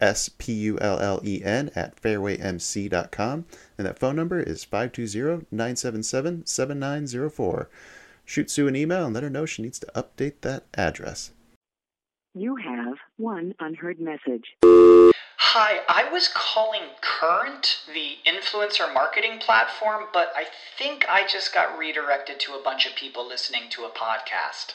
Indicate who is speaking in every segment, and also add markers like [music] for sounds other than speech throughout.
Speaker 1: S-P-U-L-L-E-N at fairwaymc.com. And that phone number is 520-977-7904. Shoot Sue an email and let her know she needs to update that address.
Speaker 2: You have one unheard message.
Speaker 3: Hi, I was calling Current, the influencer marketing platform, but I think I just got redirected to a bunch of people listening to a podcast.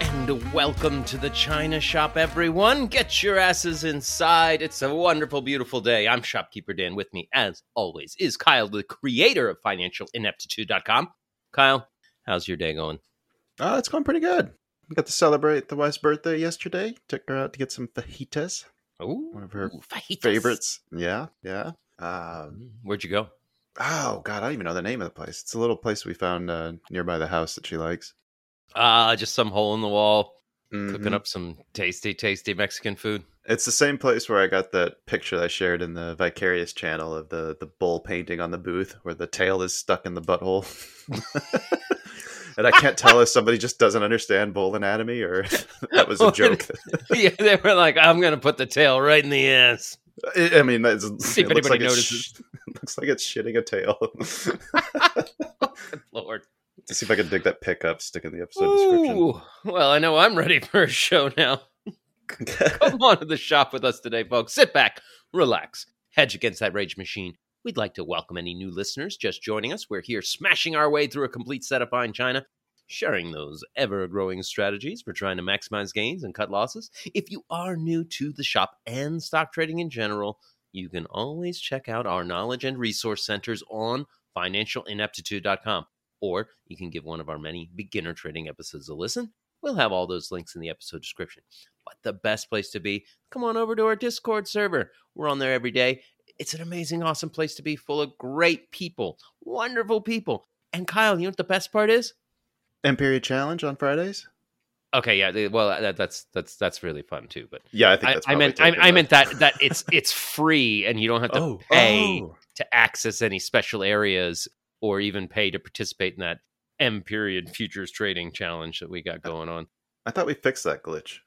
Speaker 4: and welcome to the China Shop, everyone. Get your asses inside. It's a wonderful, beautiful day. I'm Shopkeeper Dan. With me, as always, is Kyle, the creator of FinancialIneptitude.com. Kyle, how's your day going?
Speaker 1: Oh, it's going pretty good. We got to celebrate the wife's birthday yesterday. Took her out to get some fajitas.
Speaker 4: Ooh,
Speaker 1: One of her
Speaker 4: fajitas.
Speaker 1: favorites. Yeah, yeah. Um,
Speaker 4: Where'd you go?
Speaker 1: oh God, I don't even know the name of the place. It's a little place we found uh, nearby the house that she likes.
Speaker 4: Ah, just some hole in the wall,
Speaker 1: Mhm.
Speaker 4: cooking up some tasty, tasty Mexican food.
Speaker 1: It's the same place where I got that picture I shared in the Vicarious channel of the the bull painting on the booth where the tail is stuck in the butthole. [laughs] and I can't tell if somebody just doesn't understand bull anatomy or [laughs] that was a [laughs] joke.
Speaker 4: yeah, they were like, I'm going to put the tail right in the ass.
Speaker 1: I mean, that's,
Speaker 4: See if
Speaker 1: it looks like
Speaker 4: anybody
Speaker 1: it's sh- looks like it's shitting a tail.
Speaker 4: Good Lord.
Speaker 1: To see if I can dig that pick up, stick in the episode description.
Speaker 4: Well, I know I'm ready for a show now. [laughs] Come on to the shop with us today, folks. Sit back, relax, hedge against that rage machine. We'd like to welcome any new listeners just joining us. We're here smashing our way through a complete set of fine china, sharing those ever growing strategies for trying to maximize gains and cut losses. If you are new to the shop and stock trading in general, you can always check out our knowledge and resource centers on financialineptitude.com, or you can give one of our many beginner trading episodes a listen. We'll have all those links in the episode description. But the best place to be, come on over to our Discord server. We're on there every day. It's an amazing, awesome place to be, full of great people, wonderful people. And Kyle, you know what the best part is?
Speaker 1: Empire Challenge on Fridays.
Speaker 4: Okay, yeah, well, that, that's that's that's really fun too. But
Speaker 1: Yeah, I think
Speaker 4: I. I meant I, I meant that that it's it's free and you don't have to
Speaker 1: Oh,
Speaker 4: pay
Speaker 1: oh.
Speaker 4: to access any special areas or even pay to participate in that M period futures trading challenge that we got going on.
Speaker 1: I thought we fixed that glitch.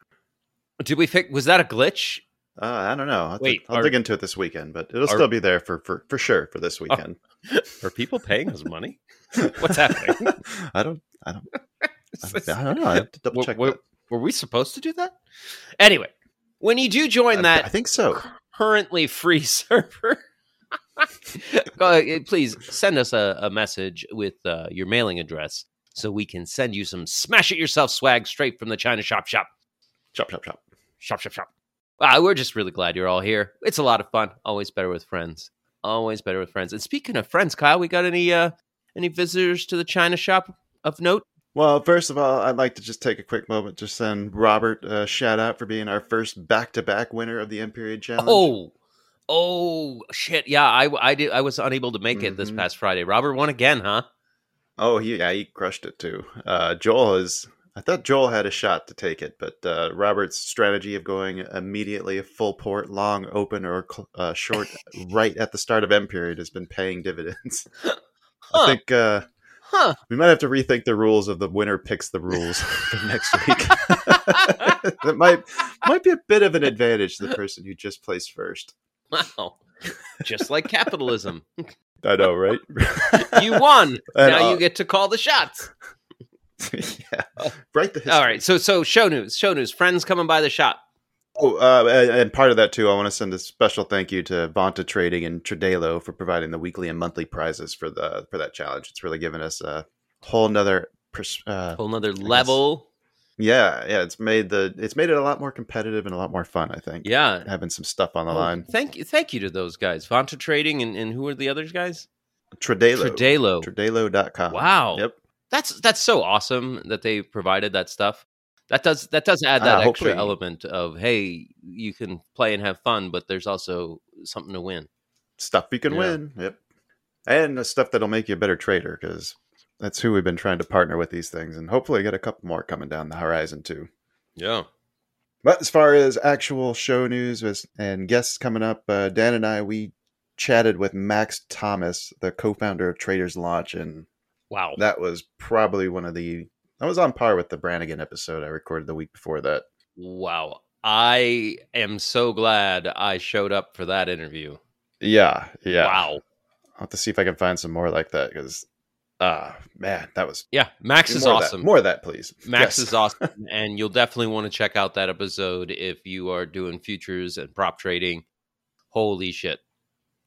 Speaker 4: Did we fix? Was that a glitch?
Speaker 1: Uh, I don't know. I'll,
Speaker 4: Wait,
Speaker 1: I'll
Speaker 4: are-
Speaker 1: dig into it this weekend, but it'll
Speaker 4: are-
Speaker 1: still be there for, for, for sure for this weekend. [laughs]
Speaker 4: Are people paying us money? [laughs] What's happening?
Speaker 1: I don't. [laughs] I don't. I don't, know. I have to double check.
Speaker 4: were, were we supposed to do that? Anyway, when you do join
Speaker 1: I-
Speaker 4: that
Speaker 1: I think so.
Speaker 4: currently free server, [laughs] please send us a, a message with uh, your mailing address so we can send you some smash it yourself swag straight from the China Shop Shop.
Speaker 1: Chop chop chop.
Speaker 4: Shop, shop, shop. Ah, we're just really glad you're all here. It's a lot of fun. Always better with friends. Always better with friends. And speaking of friends, Kyle, we got any uh any visitors to the China shop of note?
Speaker 1: Well, first of all, I'd like to just take a quick moment to send Robert a shout out for being our first back to back winner of the M Period Challenge.
Speaker 4: Oh, Oh shit! Yeah, I I did. I was unable to make it this
Speaker 1: Mhm.
Speaker 4: past Friday. Robert won again, huh?
Speaker 1: Oh, yeah, he crushed it too. Uh, Joel is. I thought Joel had a shot to take it, but uh, Robert's strategy of going immediately a full port, long, open, or uh, short [laughs] right at the start of M period has been paying dividends. [laughs]
Speaker 4: Huh.
Speaker 1: I think uh,
Speaker 4: Huh?
Speaker 1: we might have to rethink the rules of the winner picks the rules [laughs] for next week. that might might be a bit of an advantage to the person who just placed first. [laughs]
Speaker 4: Wow! Just like capitalism, [laughs]
Speaker 1: I know, right? [laughs]
Speaker 4: you won.
Speaker 1: And,
Speaker 4: now
Speaker 1: uh,
Speaker 4: you get to call the shots.
Speaker 1: yeah, right. The history.
Speaker 4: All right. So so show news. Show news. Friends coming by the shop.
Speaker 1: Oh, uh, and- and part of that too, I want to send a special thank you to Vanta Trading and Tradelo for providing the weekly and monthly prizes for the for that challenge. It's really given us a whole nother. Pers- uh,
Speaker 4: Whole nother level.
Speaker 1: Yeah, yeah, it's made the it's made it a lot more competitive and a lot more fun. I think.
Speaker 4: Yeah.
Speaker 1: having some stuff on the
Speaker 4: Oh,
Speaker 1: line.
Speaker 4: Thank you. Thank you to those guys. Vanta Trading and, and who are the other guys?
Speaker 1: Tradelo.
Speaker 4: Tradelo.
Speaker 1: Tradelo.com.
Speaker 4: Wow.
Speaker 1: Yep.
Speaker 4: That's that's so awesome that they provided that stuff. That does that does add that
Speaker 1: Ah,
Speaker 4: extra
Speaker 1: hopefully-
Speaker 4: element of hey, you can play and have fun, but there's also something to win.
Speaker 1: Stuff you can
Speaker 4: Yeah.
Speaker 1: win. Yep. And the stuff that'll make you a better trader because that's who we've been trying to partner with these things, and hopefully get a couple more coming down the horizon too.
Speaker 4: Yeah.
Speaker 1: But as far as actual show news and guests coming up, uh, Dan and I we chatted with Max Thomas, the co-founder of Traders Launch, and
Speaker 4: Wow.
Speaker 1: that was probably one of the. I was on par with the Brannigan episode I recorded the week before that.
Speaker 4: Wow. I am so glad I showed up for that interview.
Speaker 1: Yeah, yeah.
Speaker 4: Wow.
Speaker 1: I'll have to see if I can find some more like that because, ah, man, that was
Speaker 4: Yeah, Max is awesome.
Speaker 1: more of that, please. [laughs]
Speaker 4: Max
Speaker 1: Yes.
Speaker 4: is awesome, and you'll definitely want to check out that episode if you are doing futures and prop trading. Holy shit!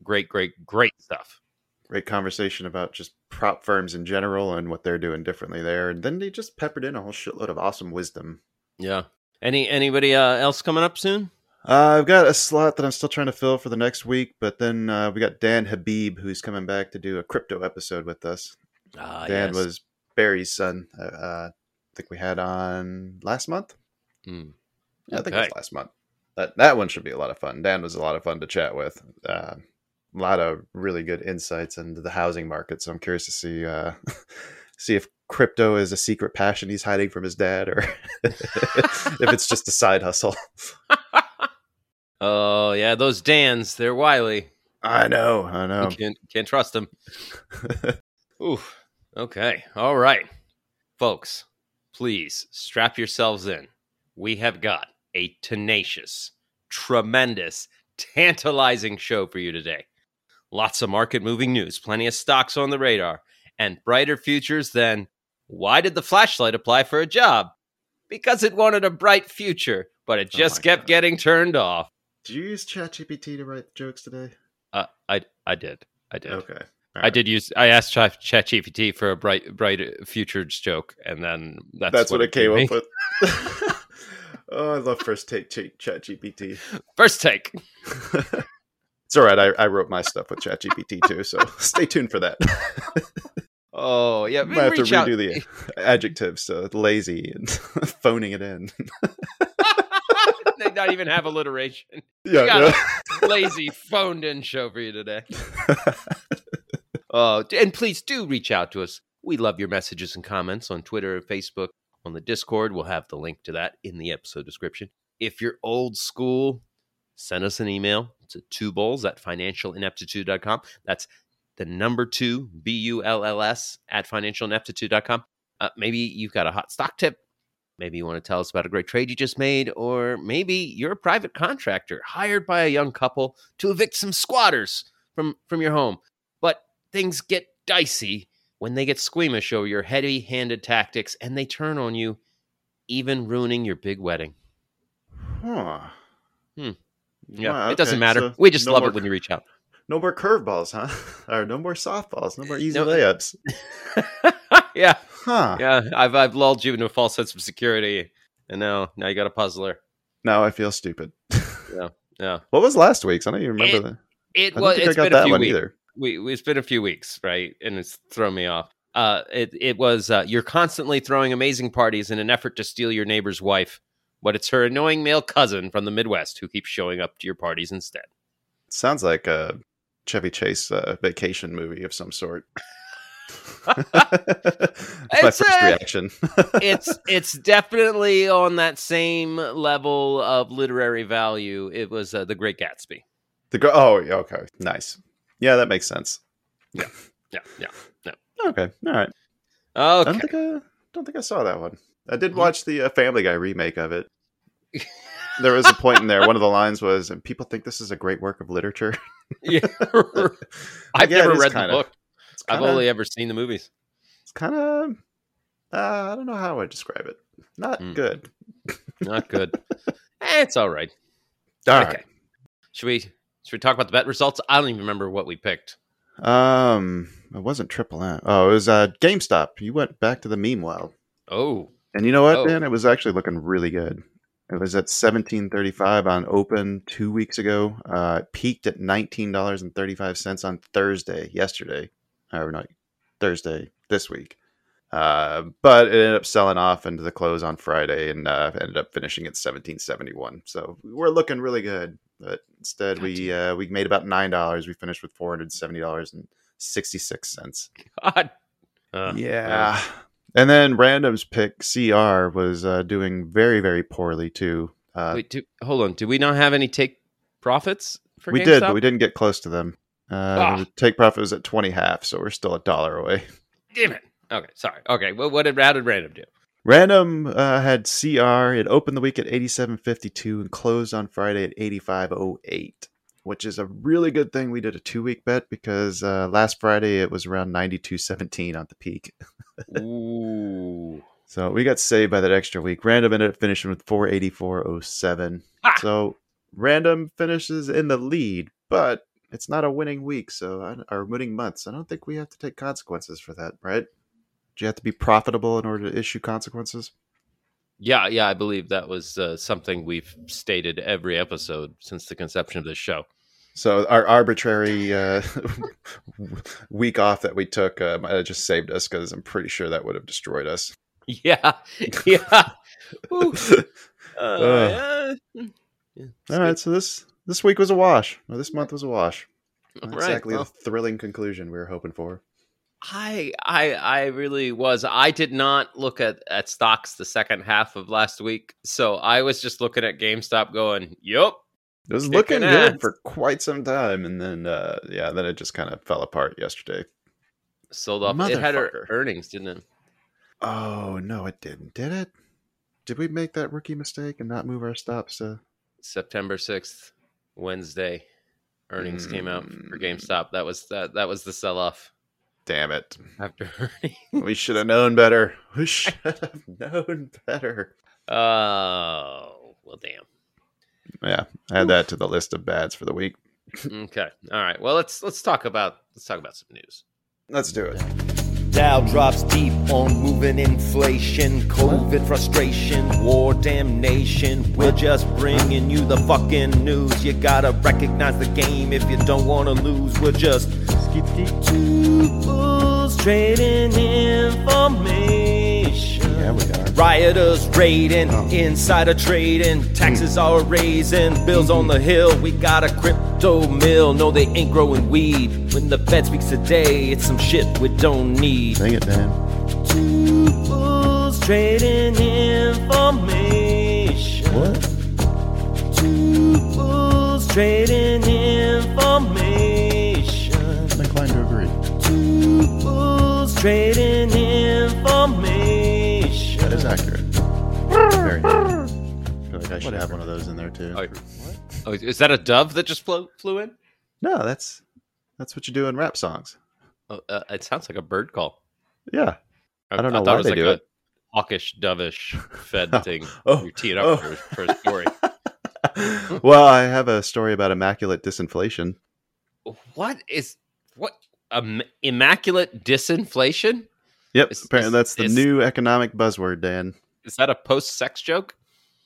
Speaker 4: Great, great, great stuff.
Speaker 1: Great conversation about just prop firms in general and what they're doing differently there, and then they just peppered in a whole shitload of awesome wisdom.
Speaker 4: Yeah. Any anybody uh, else coming up soon?
Speaker 1: Uh, I've got a slot that I'm still trying to fill for the next week, but then uh, we got Dan Habib who's coming back to do a crypto episode with us.
Speaker 4: Ah,
Speaker 1: Dan
Speaker 4: yes.
Speaker 1: was Barry's son. Uh, uh, I think we had on last month.
Speaker 4: Mm.
Speaker 1: I think it was last month. That that one should be a lot of fun. Dan was a lot of fun to chat with. Uh, a lot of really good insights into the housing market. So I'm curious to see uh, [laughs] see if crypto is a secret passion he's hiding from his dad, or [laughs] if it's just a side hustle. [laughs]
Speaker 4: Oh yeah, those Dans, they're wily.
Speaker 1: I know, I know.
Speaker 4: You can't can't trust them. Oof. Okay. All right. Folks, please strap yourselves in. We have got a tenacious, tremendous, tantalizing show for you today. Lots of market moving news, plenty of stocks on the radar, and brighter futures than why did the flashlight apply for a job? Because it wanted a bright future, but it
Speaker 1: Oh
Speaker 4: just
Speaker 1: my
Speaker 4: kept
Speaker 1: God.
Speaker 4: getting turned off.
Speaker 1: Did you use ChatGPT to write jokes today?
Speaker 4: Uh, I I did. I did.
Speaker 1: Okay.
Speaker 4: I did use. I asked Chat ChatGPT for a bright, bright uh, futures joke, and then that's,
Speaker 1: That's, what, it came up
Speaker 4: me.
Speaker 1: with. [laughs] oh, I love first take Ch- ChatGPT.
Speaker 4: First take. [laughs]
Speaker 1: it's all right. I, I wrote my stuff with ChatGPT too, so [laughs] stay tuned for that.
Speaker 4: Oh yeah,
Speaker 1: I have to
Speaker 4: reach out.
Speaker 1: redo the adjectives to lazy and phoning it in.
Speaker 4: they not even have alliteration.
Speaker 1: Yeah,
Speaker 4: got Lazy phoned in show for you today. D- and please do reach out to us. We love your messages and comments on Twitter Facebook. On the Discord, we'll have the link to that in the episode description. If you're old school, send us an email to two bulls at financialineptitude.com. That's the number two, B U L L S, at financialineptitude.com. Uh, maybe you've got a hot stock tip. Maybe you want to tell us about a great trade you just made, or maybe you're a private contractor hired by a young couple to evict some squatters from, from your home. Things get dicey when they get squeamish over your heavy handed tactics and they turn on you, even ruining your big wedding.
Speaker 1: Huh.
Speaker 4: Hmm. Yeah,
Speaker 1: Wow,
Speaker 4: it doesn't matter.
Speaker 1: so
Speaker 4: we just
Speaker 1: no
Speaker 4: love
Speaker 1: more-
Speaker 4: it when you reach out.
Speaker 1: No more curveballs, huh? [laughs] or no more softballs. No more easy
Speaker 4: No.
Speaker 1: layups. [laughs]
Speaker 4: yeah,
Speaker 1: Huh.
Speaker 4: yeah. I've I've lulled you into a false sense of security, and now now you got a puzzler.
Speaker 1: Now I feel stupid. [laughs]
Speaker 4: Yeah, yeah.
Speaker 1: What was last week's? I don't even remember
Speaker 4: It-
Speaker 1: that.
Speaker 4: it
Speaker 1: I
Speaker 4: was.
Speaker 1: think I got
Speaker 4: been a
Speaker 1: that
Speaker 4: few
Speaker 1: one
Speaker 4: weeks.
Speaker 1: either.
Speaker 4: We, it's been a few weeks, right? And it's thrown me off. Uh, it it was uh, you're constantly throwing amazing parties in an effort to steal your neighbor's wife, but it's her annoying male cousin from the Midwest who keeps showing up to your parties instead.
Speaker 1: Sounds like a Chevy Chase uh, vacation movie of some sort. [laughs] That's my first
Speaker 4: uh,
Speaker 1: reaction.
Speaker 4: it's [laughs] it's definitely on that same level of literary value. It was uh, The Great Gatsby.
Speaker 1: the go- oh, okay, nice. Yeah, that makes sense.
Speaker 4: Yeah, [laughs] yeah. Yeah. Yeah.
Speaker 1: Okay, all right. I
Speaker 4: Okay.
Speaker 1: don't think I don't think I saw that one. I did watch the uh, Family Guy remake of it. There was a point in there. One of the lines was, "And people think this is a great work of literature." [laughs]
Speaker 4: yeah. [laughs] I've
Speaker 1: Yeah,
Speaker 4: never read
Speaker 1: kinda-
Speaker 4: the book.
Speaker 1: It's
Speaker 4: I've only ever seen the movies.
Speaker 1: It's kind of. Uh, I don't know how I describe it. Not
Speaker 4: Mm.
Speaker 1: good.
Speaker 4: Not good. Eh, it's all right.
Speaker 1: All
Speaker 4: okay. Should we should we talk about the bet results? I don't even remember what we picked.
Speaker 1: Um, it wasn't Triple M. Oh, it was uh, GameStop. You went back to the meme world,
Speaker 4: Oh,
Speaker 1: and you know what,
Speaker 4: Oh.
Speaker 1: man? It was actually looking really good. It was at seventeen thirty five on open two weeks ago. Uh, it peaked at nineteen dollars and thirty five cents on Thursday, yesterday, or not Thursday this week. Uh, but it ended up selling off into the close on Friday and uh, ended up finishing at seventeen seventy one. So we're looking really good. But instead, we uh, we made about nine dollars. We finished with four hundred seventy dollars and sixty six cents.
Speaker 4: God. Uh,
Speaker 1: Yeah. And then Random's pick CR was uh, doing very very poorly too. Uh,
Speaker 4: Wait, do, hold on. Do we not have any take profits for
Speaker 1: we
Speaker 4: GameStop?
Speaker 1: did, but we didn't get close to them. Uh,
Speaker 4: Ah.
Speaker 1: the take profit was at twenty half, so we're still a dollar away.
Speaker 4: Damn it. Okay, sorry. Okay, well, what did how did random do?
Speaker 1: Random uh, had CR. It opened the week at 87.52 and closed on Friday at 85.08, which is a really good thing. We did a two week bet because uh, last Friday it was around 92.17 on the peak.
Speaker 4: Ooh.
Speaker 1: So we got saved by that extra week. Random ended up finishing with 484.07.
Speaker 4: Ah!
Speaker 1: So Random finishes in the lead, but it's not a winning week, so I- or winning month. So I don't think we have to take consequences for that, right? Do you have to be profitable in order to issue consequences?
Speaker 4: Yeah, yeah, I believe that was uh, something we've stated every episode since the conception of this show.
Speaker 1: So our arbitrary uh, [laughs] week off that we took uh, might have just saved us because I'm pretty sure that would have destroyed us.
Speaker 4: Yeah, [laughs] yeah. [laughs] Uh, yeah.
Speaker 1: All right, so this this week was a wash. Well, this month was a wash. Not
Speaker 4: Right,
Speaker 1: exactly
Speaker 4: well.
Speaker 1: the thrilling conclusion we were hoping for.
Speaker 4: I I I really was. I did not look at at stocks the second half of last week, so I was just looking at GameStop, going, "Yup,
Speaker 1: It was looking good for quite some time, and then uh, yeah, then it just kind of fell apart yesterday.
Speaker 4: sold off." It had
Speaker 1: Motherfucker.
Speaker 4: earnings, didn't it?
Speaker 1: Oh no, it didn't, did it? Did we make that rookie mistake and not move our stops to?
Speaker 4: September sixth, Wednesday, earnings came out for
Speaker 1: Mm.
Speaker 4: GameStop. That was that. That was the sell off
Speaker 1: Damn it!
Speaker 4: after.
Speaker 1: We should have known better. We [laughs] should have known better.
Speaker 4: Oh well, damn.
Speaker 1: Yeah, add that to the list of bads for the week.
Speaker 4: Okay, all right. Well, let's let's talk about let's talk about some news.
Speaker 1: Let's do it.
Speaker 5: Dow drops deep on moving inflation, COVID frustration, war damnation. We're just bringing you the fucking news. You gotta recognize the game if you don't wanna lose. We're just two bulls trading information.
Speaker 1: Yeah, we are.
Speaker 5: Rioters raiding,
Speaker 1: Oh.
Speaker 5: insider trading, taxes hmm. are raising, bills on the hill. We got a crypto mill. No, they ain't growing weed. When the Fed speaks today, it's some shit we don't need.
Speaker 1: Sing it, Dan.
Speaker 5: Two bulls trading information.
Speaker 1: What?
Speaker 5: Two bulls trading information.
Speaker 1: I'm inclined to agree.
Speaker 5: Two bulls trading information.
Speaker 1: Feel like should have one of those in there too.
Speaker 4: Oh, oh, is that a dove that just flew flew in?
Speaker 1: No, that's that's what you do in rap songs.
Speaker 4: Oh, uh, it sounds like a bird call.
Speaker 1: Yeah. I don't know
Speaker 4: thought
Speaker 1: why
Speaker 4: it was
Speaker 1: they
Speaker 4: like
Speaker 1: do
Speaker 4: a
Speaker 1: it.
Speaker 4: hawkish, dovish [laughs] Fed
Speaker 1: Oh,
Speaker 4: thing.
Speaker 1: oh,
Speaker 4: You're teeing up
Speaker 1: oh.
Speaker 4: for, for a story. [laughs]
Speaker 1: well, I have a story about immaculate disinflation.
Speaker 4: what is what? Um, immaculate disinflation?
Speaker 1: Yep,
Speaker 4: Is-
Speaker 1: apparently
Speaker 4: is-
Speaker 1: that's the
Speaker 4: is-
Speaker 1: new economic buzzword, Dan.
Speaker 4: Is that a post-sex joke?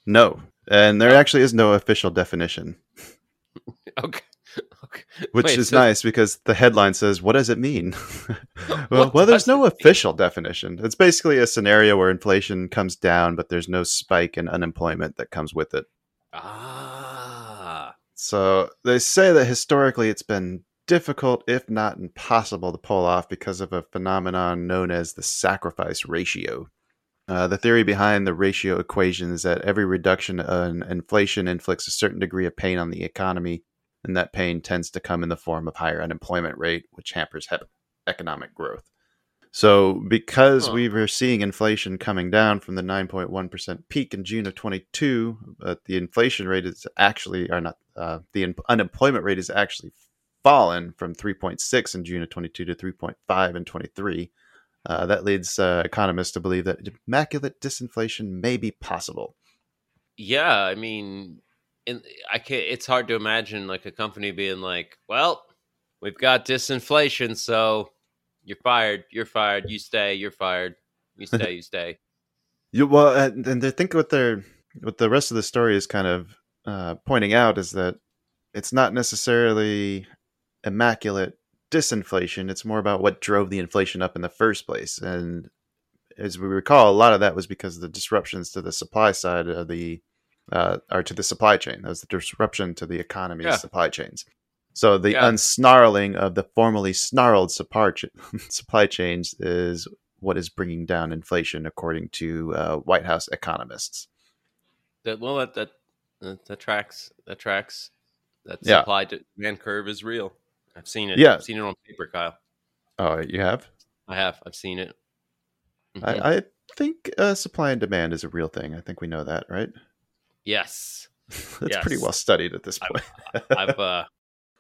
Speaker 1: No, and there actually is no official definition, [laughs]
Speaker 4: Okay. okay.
Speaker 1: which
Speaker 4: Wait,
Speaker 1: is
Speaker 4: so-
Speaker 1: nice because the headline says, "What does it mean?" [laughs] [laughs] well, well, there's no
Speaker 4: it mean?
Speaker 1: official definition. It's basically a scenario where inflation comes down, but there's no spike in unemployment that comes with it.
Speaker 4: Ah.
Speaker 1: So they say that historically it's been difficult, if not impossible, to pull off because of a phenomenon known as the sacrifice ratio. Uh, the theory behind the ratio equation is that every reduction in inflation inflicts a certain degree of pain on the economy, and that pain tends to come in the form of higher unemployment rate, which hampers he- economic growth. So, because
Speaker 4: Huh.
Speaker 1: we were seeing inflation coming down from the 9.1% peak in June of 22, but the inflation rate is actually, or not, uh, the un- unemployment rate is actually fallen from 3.6 in June of 22 to 3.5 in 23. Uh, that leads uh, economists to believe that immaculate disinflation may be possible.
Speaker 4: Yeah, I mean, in, I can It's hard to imagine like a company being like, "Well, we've got disinflation, so you're fired. You're fired. You stay. You're fired. You stay. You stay." [laughs]
Speaker 1: You, well, and, and I think what they're what the rest of the story is kind of uh, pointing out is that it's not necessarily immaculate disinflation. It's more about what drove the inflation up in the first place. And as we recall, a lot of that was because of the disruptions to the supply side of the uh, or to the supply chain. That was the disruption to the economy's
Speaker 4: Yeah.
Speaker 1: supply chains. So the
Speaker 4: Yeah.
Speaker 1: unsnarling of the formerly snarled supply, [laughs] supply chains is what is bringing down inflation, according to uh, White House economists.
Speaker 4: That well, that that that, that tracks. That tracks. That
Speaker 1: Yeah.
Speaker 4: supply demand curve is real. I've seen it.
Speaker 1: Yeah.
Speaker 4: I've seen it on paper, Kyle.
Speaker 1: Oh, you have?
Speaker 4: I have. I've seen it.
Speaker 1: I, I think uh, supply and demand is a real thing. I think we know that, right?
Speaker 4: yes. [laughs]
Speaker 1: It's pretty well studied at this point. [laughs]
Speaker 4: I've [laughs] uh,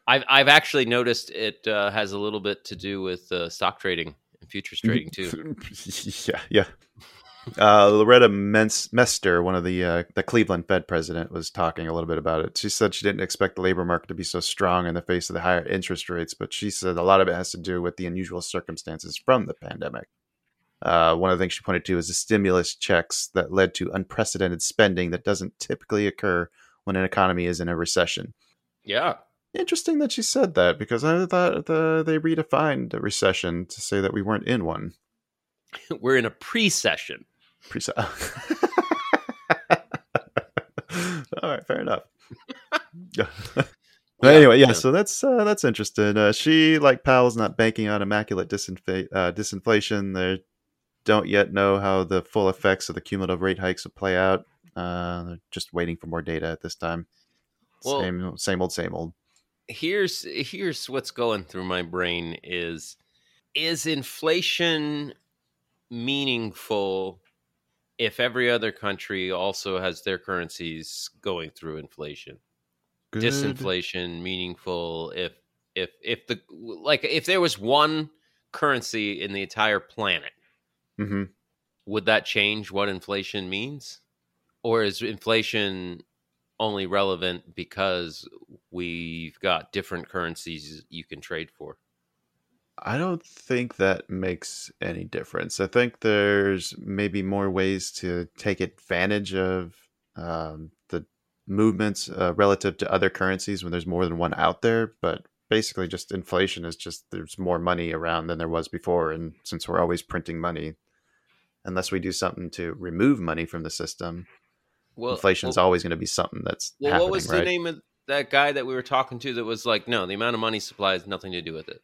Speaker 4: I've I've actually noticed it uh, has a little bit to do with uh, stock trading and futures trading too.
Speaker 1: yeah, yeah. Uh, Loretta Mester, one of the uh, the Cleveland Fed president, was talking a little bit about it. She said she didn't expect the labor market to be so strong in the face of the higher interest rates, but she said a lot of it has to do with the unusual circumstances from the pandemic. Uh, one of the things she pointed to is the stimulus checks that led to unprecedented spending that doesn't typically occur when an economy is in a recession.
Speaker 4: Yeah.
Speaker 1: Interesting that she said that because I thought the, they redefined a recession to say that we weren't in one. [laughs]
Speaker 4: We're in a pre-session.
Speaker 1: Pre- [laughs] All right, fair enough. [laughs] but anyway, yeah,
Speaker 4: yeah.
Speaker 1: so that's uh, that's interesting. Uh, she, like Powell's, not banking on immaculate uh, disinflation. They don't yet know how the full effects of the cumulative rate hikes will play out. Uh, they're just waiting for more data at this time.
Speaker 4: Well-
Speaker 1: same, same old, same old.
Speaker 4: Here's here's what's going through my brain is is inflation meaningful if every other country also has their currencies going through inflation?
Speaker 1: Good.
Speaker 4: disinflation meaningful if if if the like if there was one currency in the entire planet
Speaker 1: hmm
Speaker 4: would that change what inflation means or is inflation only relevant because we've got different currencies you can trade for
Speaker 1: I don't think that makes any difference. I think there's maybe more ways to take advantage of um, the movements uh, relative to other currencies when there's more than one out there. But basically, just inflation is just there's more money around than there was before. And since we're always printing money, unless we do something to remove money from the system,
Speaker 4: well
Speaker 1: inflation is
Speaker 4: well,
Speaker 1: always going to be something that's
Speaker 4: well
Speaker 1: happening,
Speaker 4: what was
Speaker 1: right?
Speaker 4: the name of that guy that we were talking to that was like no the amount of money supply has nothing to do with it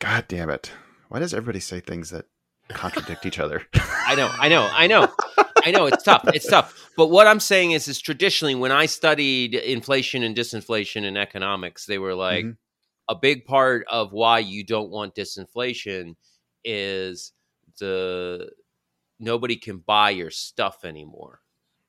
Speaker 1: God damn it! Why does everybody say things that contradict each other? [laughs]
Speaker 4: I know, I know, I know, I know. It's tough. It's tough. But what I'm saying is, is traditionally when I studied inflation and disinflation in economics, they were like
Speaker 1: Mhm.
Speaker 4: a big part of why you don't want disinflation is the nobody can buy your stuff anymore,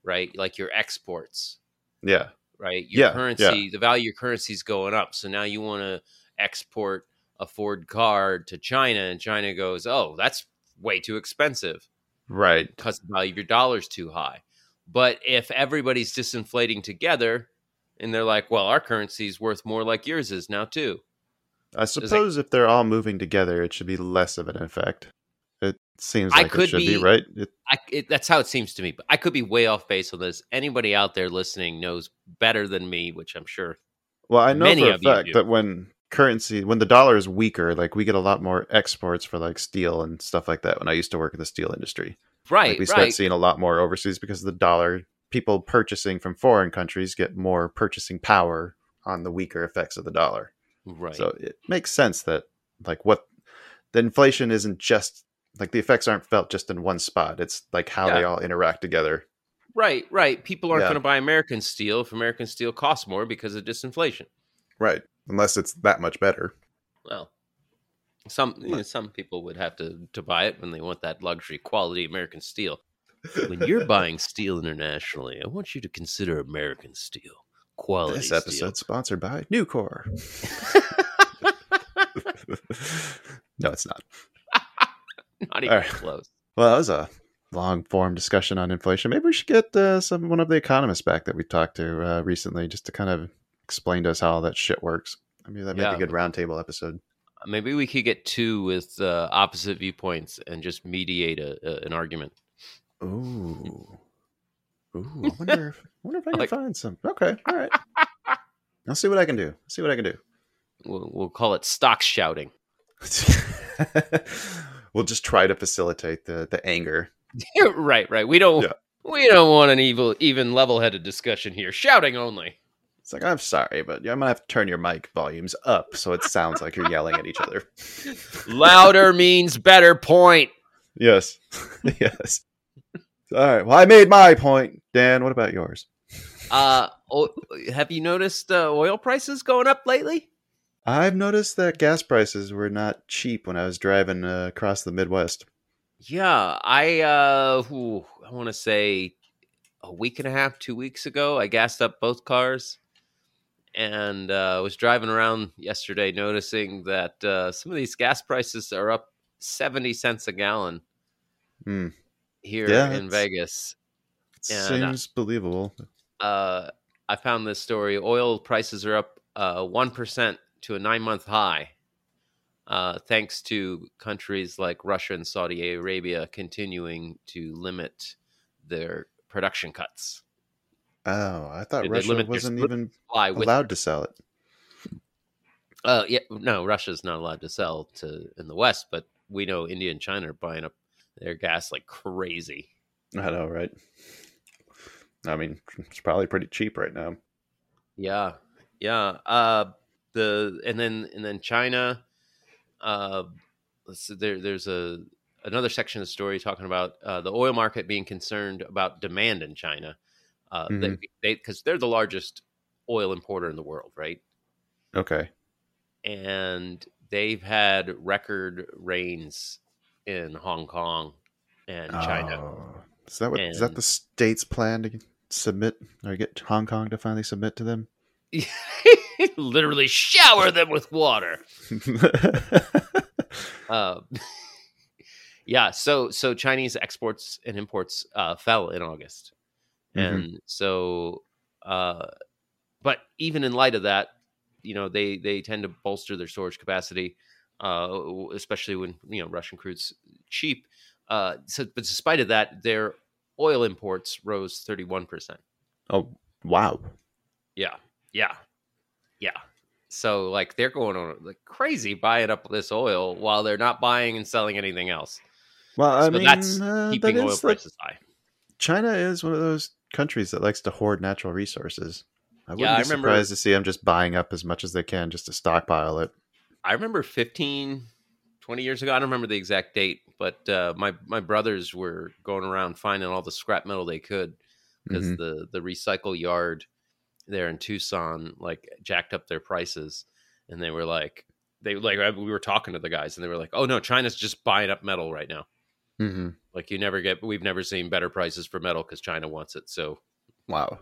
Speaker 4: right? Like your exports,
Speaker 1: yeah,
Speaker 4: right? Your
Speaker 1: Yeah,
Speaker 4: currency, the value of your currency is going up. So now you want to export a Ford car to China, and China goes, "Oh, that's way too expensive."
Speaker 1: right.
Speaker 4: because the value of your dollar's too high. But if everybody's disinflating together and they're like, well, our currency is worth more like yours is now too.
Speaker 1: I suppose if they're all moving together, it should be less of an effect. It seems
Speaker 4: I
Speaker 1: like
Speaker 4: could
Speaker 1: it should be,
Speaker 4: be-
Speaker 1: right. It,
Speaker 4: I, it, that's how it seems to me. But I could be way off base on this. Anybody out there listening knows better than me, which I'm sure.
Speaker 1: well, I know for a fact that when currency, when the dollar is weaker, like we get a lot more exports for like steel and stuff like that. When I used to work in the steel industry,
Speaker 4: Right,
Speaker 1: like we start
Speaker 4: right.
Speaker 1: seeing a lot more overseas because the dollar. People purchasing from foreign countries get more purchasing power on the weaker effects of the dollar.
Speaker 4: Right.
Speaker 1: So it makes sense that like what the inflation isn't just like the effects aren't felt just in one spot. It's like how they all interact together.
Speaker 4: right, right. People aren't
Speaker 1: Yeah.
Speaker 4: going to buy American steel if American steel costs more because of disinflation.
Speaker 1: Right. Unless it's that much better.
Speaker 4: Well, some you know, some people would have to to buy it when they want that luxury quality American steel. When you're [laughs] buying steel internationally, I want you to consider American steel quality.
Speaker 1: This
Speaker 4: steel.
Speaker 1: episode sponsored by Nucor. [laughs] no, it's not. [laughs]
Speaker 4: not even
Speaker 1: right.
Speaker 4: close.
Speaker 1: Well, that was a long form discussion on inflation. Maybe we should get uh, some one of the economists back that we talked to uh, recently, just to kind of explain to us how all that shit works. I mean, that'd
Speaker 4: Yeah.
Speaker 1: be a good roundtable episode.
Speaker 4: Maybe we could get two with uh, opposite viewpoints and just mediate a, a, an argument.
Speaker 1: Ooh, ooh. I wonder. If, I [laughs] wonder if I can
Speaker 4: Like-
Speaker 1: find some. Okay, all right. I'll see what I can do. see what I can do.
Speaker 4: We'll, we'll call it stock shouting. [laughs]
Speaker 1: we'll just try to facilitate the the anger. [laughs]
Speaker 4: right, right. We don't
Speaker 1: Yeah.
Speaker 4: we don't want an evil, even level-headed discussion here. Shouting only.
Speaker 1: It's like I'm sorry, but I'm gonna have to turn your mic volumes up so it sounds like you're yelling at each other. [laughs]
Speaker 4: Louder means better. Point.
Speaker 1: Yes, [laughs] yes. All right. Well, I made my point. Dan, what about yours?
Speaker 4: Uh, o- have you noticed uh, oil prices going up lately?
Speaker 1: I've noticed that gas prices were not cheap when I was driving uh, across the Midwest.
Speaker 4: Yeah, I uh, ooh, I want to say a week and a half, two weeks ago, I gassed up both cars, and uh, was driving around yesterday, noticing that uh, some of these gas prices are up seventy cents a gallon
Speaker 1: Hmm.
Speaker 4: here
Speaker 1: Yeah,
Speaker 4: in Vegas. Uh,
Speaker 1: Seems believable.
Speaker 4: uh, I found this story. Oil prices are up uh, one to a nine month high, uh, thanks to countries like Russia and Saudi Arabia continuing to limit their production cuts.
Speaker 1: Oh, I thought
Speaker 4: They-
Speaker 1: Russia wasn't even allowed to sell it.
Speaker 4: uh, yeah, no, Russia's not allowed to sell to in the West, but we know India and China are buying up their gas like crazy.
Speaker 1: I know, right? I mean, it's probably pretty cheap right now.
Speaker 4: Yeah, yeah. Uh, the and then and then China. Uh, let's see, there there's a another section of the story talking about uh, the oil market being concerned about demand in China. Uh,
Speaker 1: Mhm.
Speaker 4: They because they're the largest oil importer in the world, right?
Speaker 1: Okay.
Speaker 4: And they've had record rains in Hong Kong and China.
Speaker 1: Oh. Is that what is that the state's plan to submit or get Hong Kong to finally submit to them? [laughs]
Speaker 4: Literally shower them with water. Uh, [laughs] [laughs] yeah, so so Chinese exports and imports uh, fell in August,
Speaker 1: Mhm.
Speaker 4: and so, uh, but even in light of that, you know, they they tend to bolster their storage capacity, uh, especially when you know Russian crude's cheap. Uh, so, but despite of that, their oil imports rose thirty one percent.
Speaker 1: oh wow.
Speaker 4: Yeah, yeah, yeah. So like they're going on like crazy buying up this oil while they're not buying and selling anything else.
Speaker 1: Well, I
Speaker 4: so
Speaker 1: mean,
Speaker 4: that's
Speaker 1: uh,
Speaker 4: keeping
Speaker 1: that
Speaker 4: oil
Speaker 1: is, like,
Speaker 4: prices high.
Speaker 1: China is one of those countries that likes to hoard natural resources. I wouldn't
Speaker 4: Yeah, I
Speaker 1: be
Speaker 4: remember-
Speaker 1: surprised to see them just buying up as much as they can just to stockpile it.
Speaker 4: I remember 15, 20 years ago. I don't remember the exact date, but uh, my my brothers were going around finding all the scrap metal they could because
Speaker 1: Mhm.
Speaker 4: the the recycle yard there in Tucson like jacked up their prices, and they were like they like we were talking to the guys, and they were like, "Oh no, China's just buying up metal right now."
Speaker 1: Mm-hmm.
Speaker 4: Like you never get, we've never seen better prices for metal because China wants it. So
Speaker 1: Wow.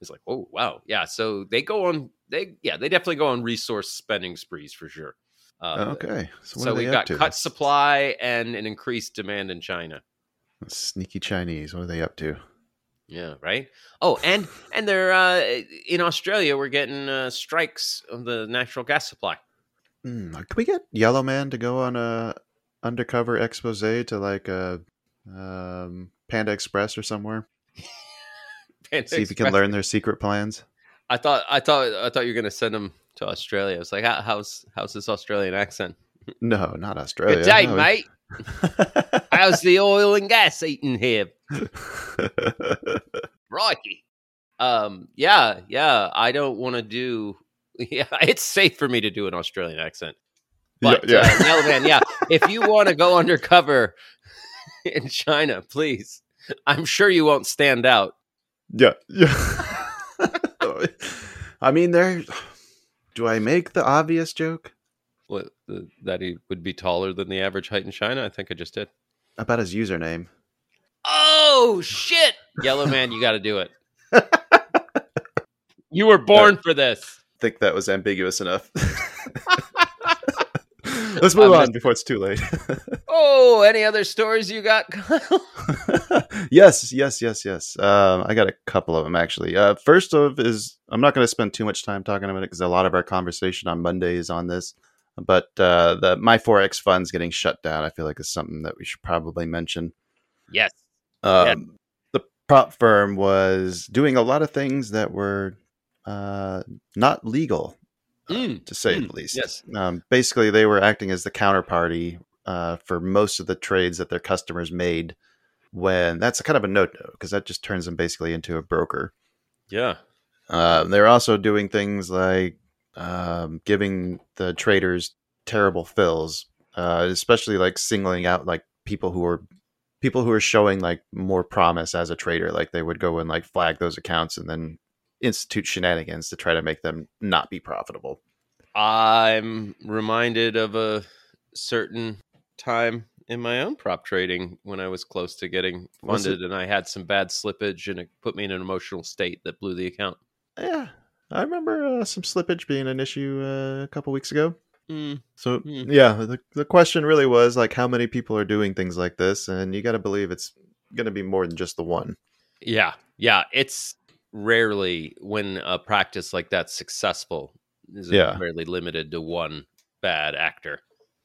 Speaker 4: it's like, oh wow, yeah. So they go on, they yeah, they definitely go on resource spending sprees for sure. Uh,
Speaker 1: okay. So,
Speaker 4: So we've got
Speaker 1: to?
Speaker 4: cut supply and an increased demand in China.
Speaker 1: Sneaky Chinese. What are they up to?
Speaker 4: Yeah, right. Oh, and and they're uh, in Australia. We're getting uh, strikes of the natural gas supply.
Speaker 1: Hmm, can we get Yellow Man to go on a undercover expose to like a um, Panda Express or somewhere? [laughs] See if you can learn their secret plans.
Speaker 4: I thought I thought I thought you were going to send them to Australia. It's like how, how's how's this Australian accent?
Speaker 1: No, not Australia.
Speaker 4: Good day,
Speaker 1: no.
Speaker 4: mate. [laughs] How's the oil and gas eating here? [laughs] Righty. Um, yeah, yeah. I don't want to do Yeah, it's safe for me to do an Australian accent.
Speaker 1: Yeah,
Speaker 4: But
Speaker 1: yeah.
Speaker 4: Uh, Yellow Man, yeah, [laughs] if you want to go undercover [laughs] in China, please. I'm sure you won't stand out.
Speaker 1: Yeah, yeah. [laughs] I mean, there. Do I make the obvious joke
Speaker 4: What, uh, that he would be taller than the average height in China? I think I just did.
Speaker 1: about his username?
Speaker 4: Oh shit, Yellow Man, you got to do it. you were born for this.
Speaker 1: I think that was ambiguous enough. Let's move
Speaker 4: I'm
Speaker 1: on before it's too late. [laughs]
Speaker 4: Oh, any other stories you got, Kyle? [laughs]
Speaker 1: yes, yes, yes, yes. Um, I got a couple of them actually. Uh, first of is I'm not going to spend too much time talking about it because a lot of our conversation on Monday is on this. But uh, the my forex funds getting shut down, I feel like is something that we should probably mention.
Speaker 4: yes.
Speaker 1: Um. The prop firm was doing a lot of things that were uh, not legal,
Speaker 4: Mm,
Speaker 1: to say
Speaker 4: mm,
Speaker 1: the least.
Speaker 4: yes.
Speaker 1: Um, basically, they were acting as the counterparty uh, for most of the trades that their customers made. When that's kind of a no no because that just turns them basically into a broker.
Speaker 4: Yeah.
Speaker 1: Uh, they're also doing things like um, giving the traders terrible fills, uh, especially like singling out like people who are people who are showing like more promise as a trader. Like they would go and like flag those accounts and then institute shenanigans to try to make them not be profitable.
Speaker 4: I'm reminded of a certain time in my own prop trading when I was close to getting funded and I had some bad slippage and it put me in an emotional state that blew the account.
Speaker 1: Yeah, I remember uh, some slippage being an issue uh, a couple weeks ago.
Speaker 4: Mm,
Speaker 1: So
Speaker 4: Hmm.
Speaker 1: yeah, the the question really was like how many people are doing things like this, and you got to believe it's going to be more than just the one.
Speaker 4: yeah. Yeah. It's rarely when a practice like that's successful is it
Speaker 1: Yeah.
Speaker 4: rarely limited to one bad actor.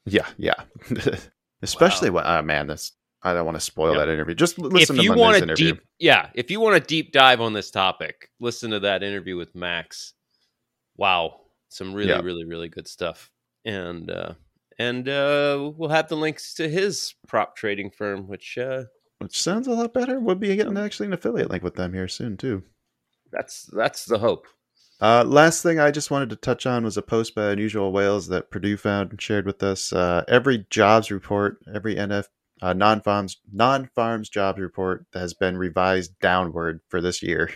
Speaker 1: Yeah, yeah. [laughs] Especially when oh man, this I don't want to spoil
Speaker 4: Yep.
Speaker 1: that interview. Just listen
Speaker 4: if
Speaker 1: to
Speaker 4: you
Speaker 1: Monday's
Speaker 4: want
Speaker 1: interview.
Speaker 4: deep yeah if you want to deep dive on this topic listen to that interview with max wow some really
Speaker 1: Yeah.
Speaker 4: really really good stuff and uh and uh we'll have the links to his prop trading firm which uh
Speaker 1: Which sounds a lot better. We'll be getting actually an affiliate link with them here soon too.
Speaker 4: That's that's the hope
Speaker 1: Uh, last thing I just wanted to touch on was a post by Unusual Whales that Purdue found and shared with us. Uh, every jobs report, every NF uh, non farms non farms jobs report has been revised downward for this year.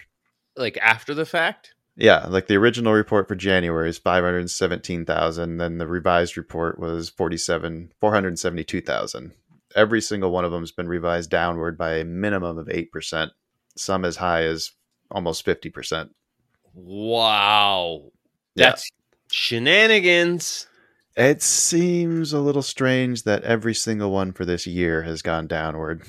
Speaker 4: like after the fact
Speaker 1: Yeah, like the original report for January is five hundred seventeen thousand. Then the revised report was forty seven four hundred seventy two thousand. Every single one of them has been revised downward by a minimum of eight percent. Some as high as almost fifty percent.
Speaker 4: wow
Speaker 1: Yeah.
Speaker 4: that's shenanigans
Speaker 1: It seems a little strange that every single one for this year has gone downward.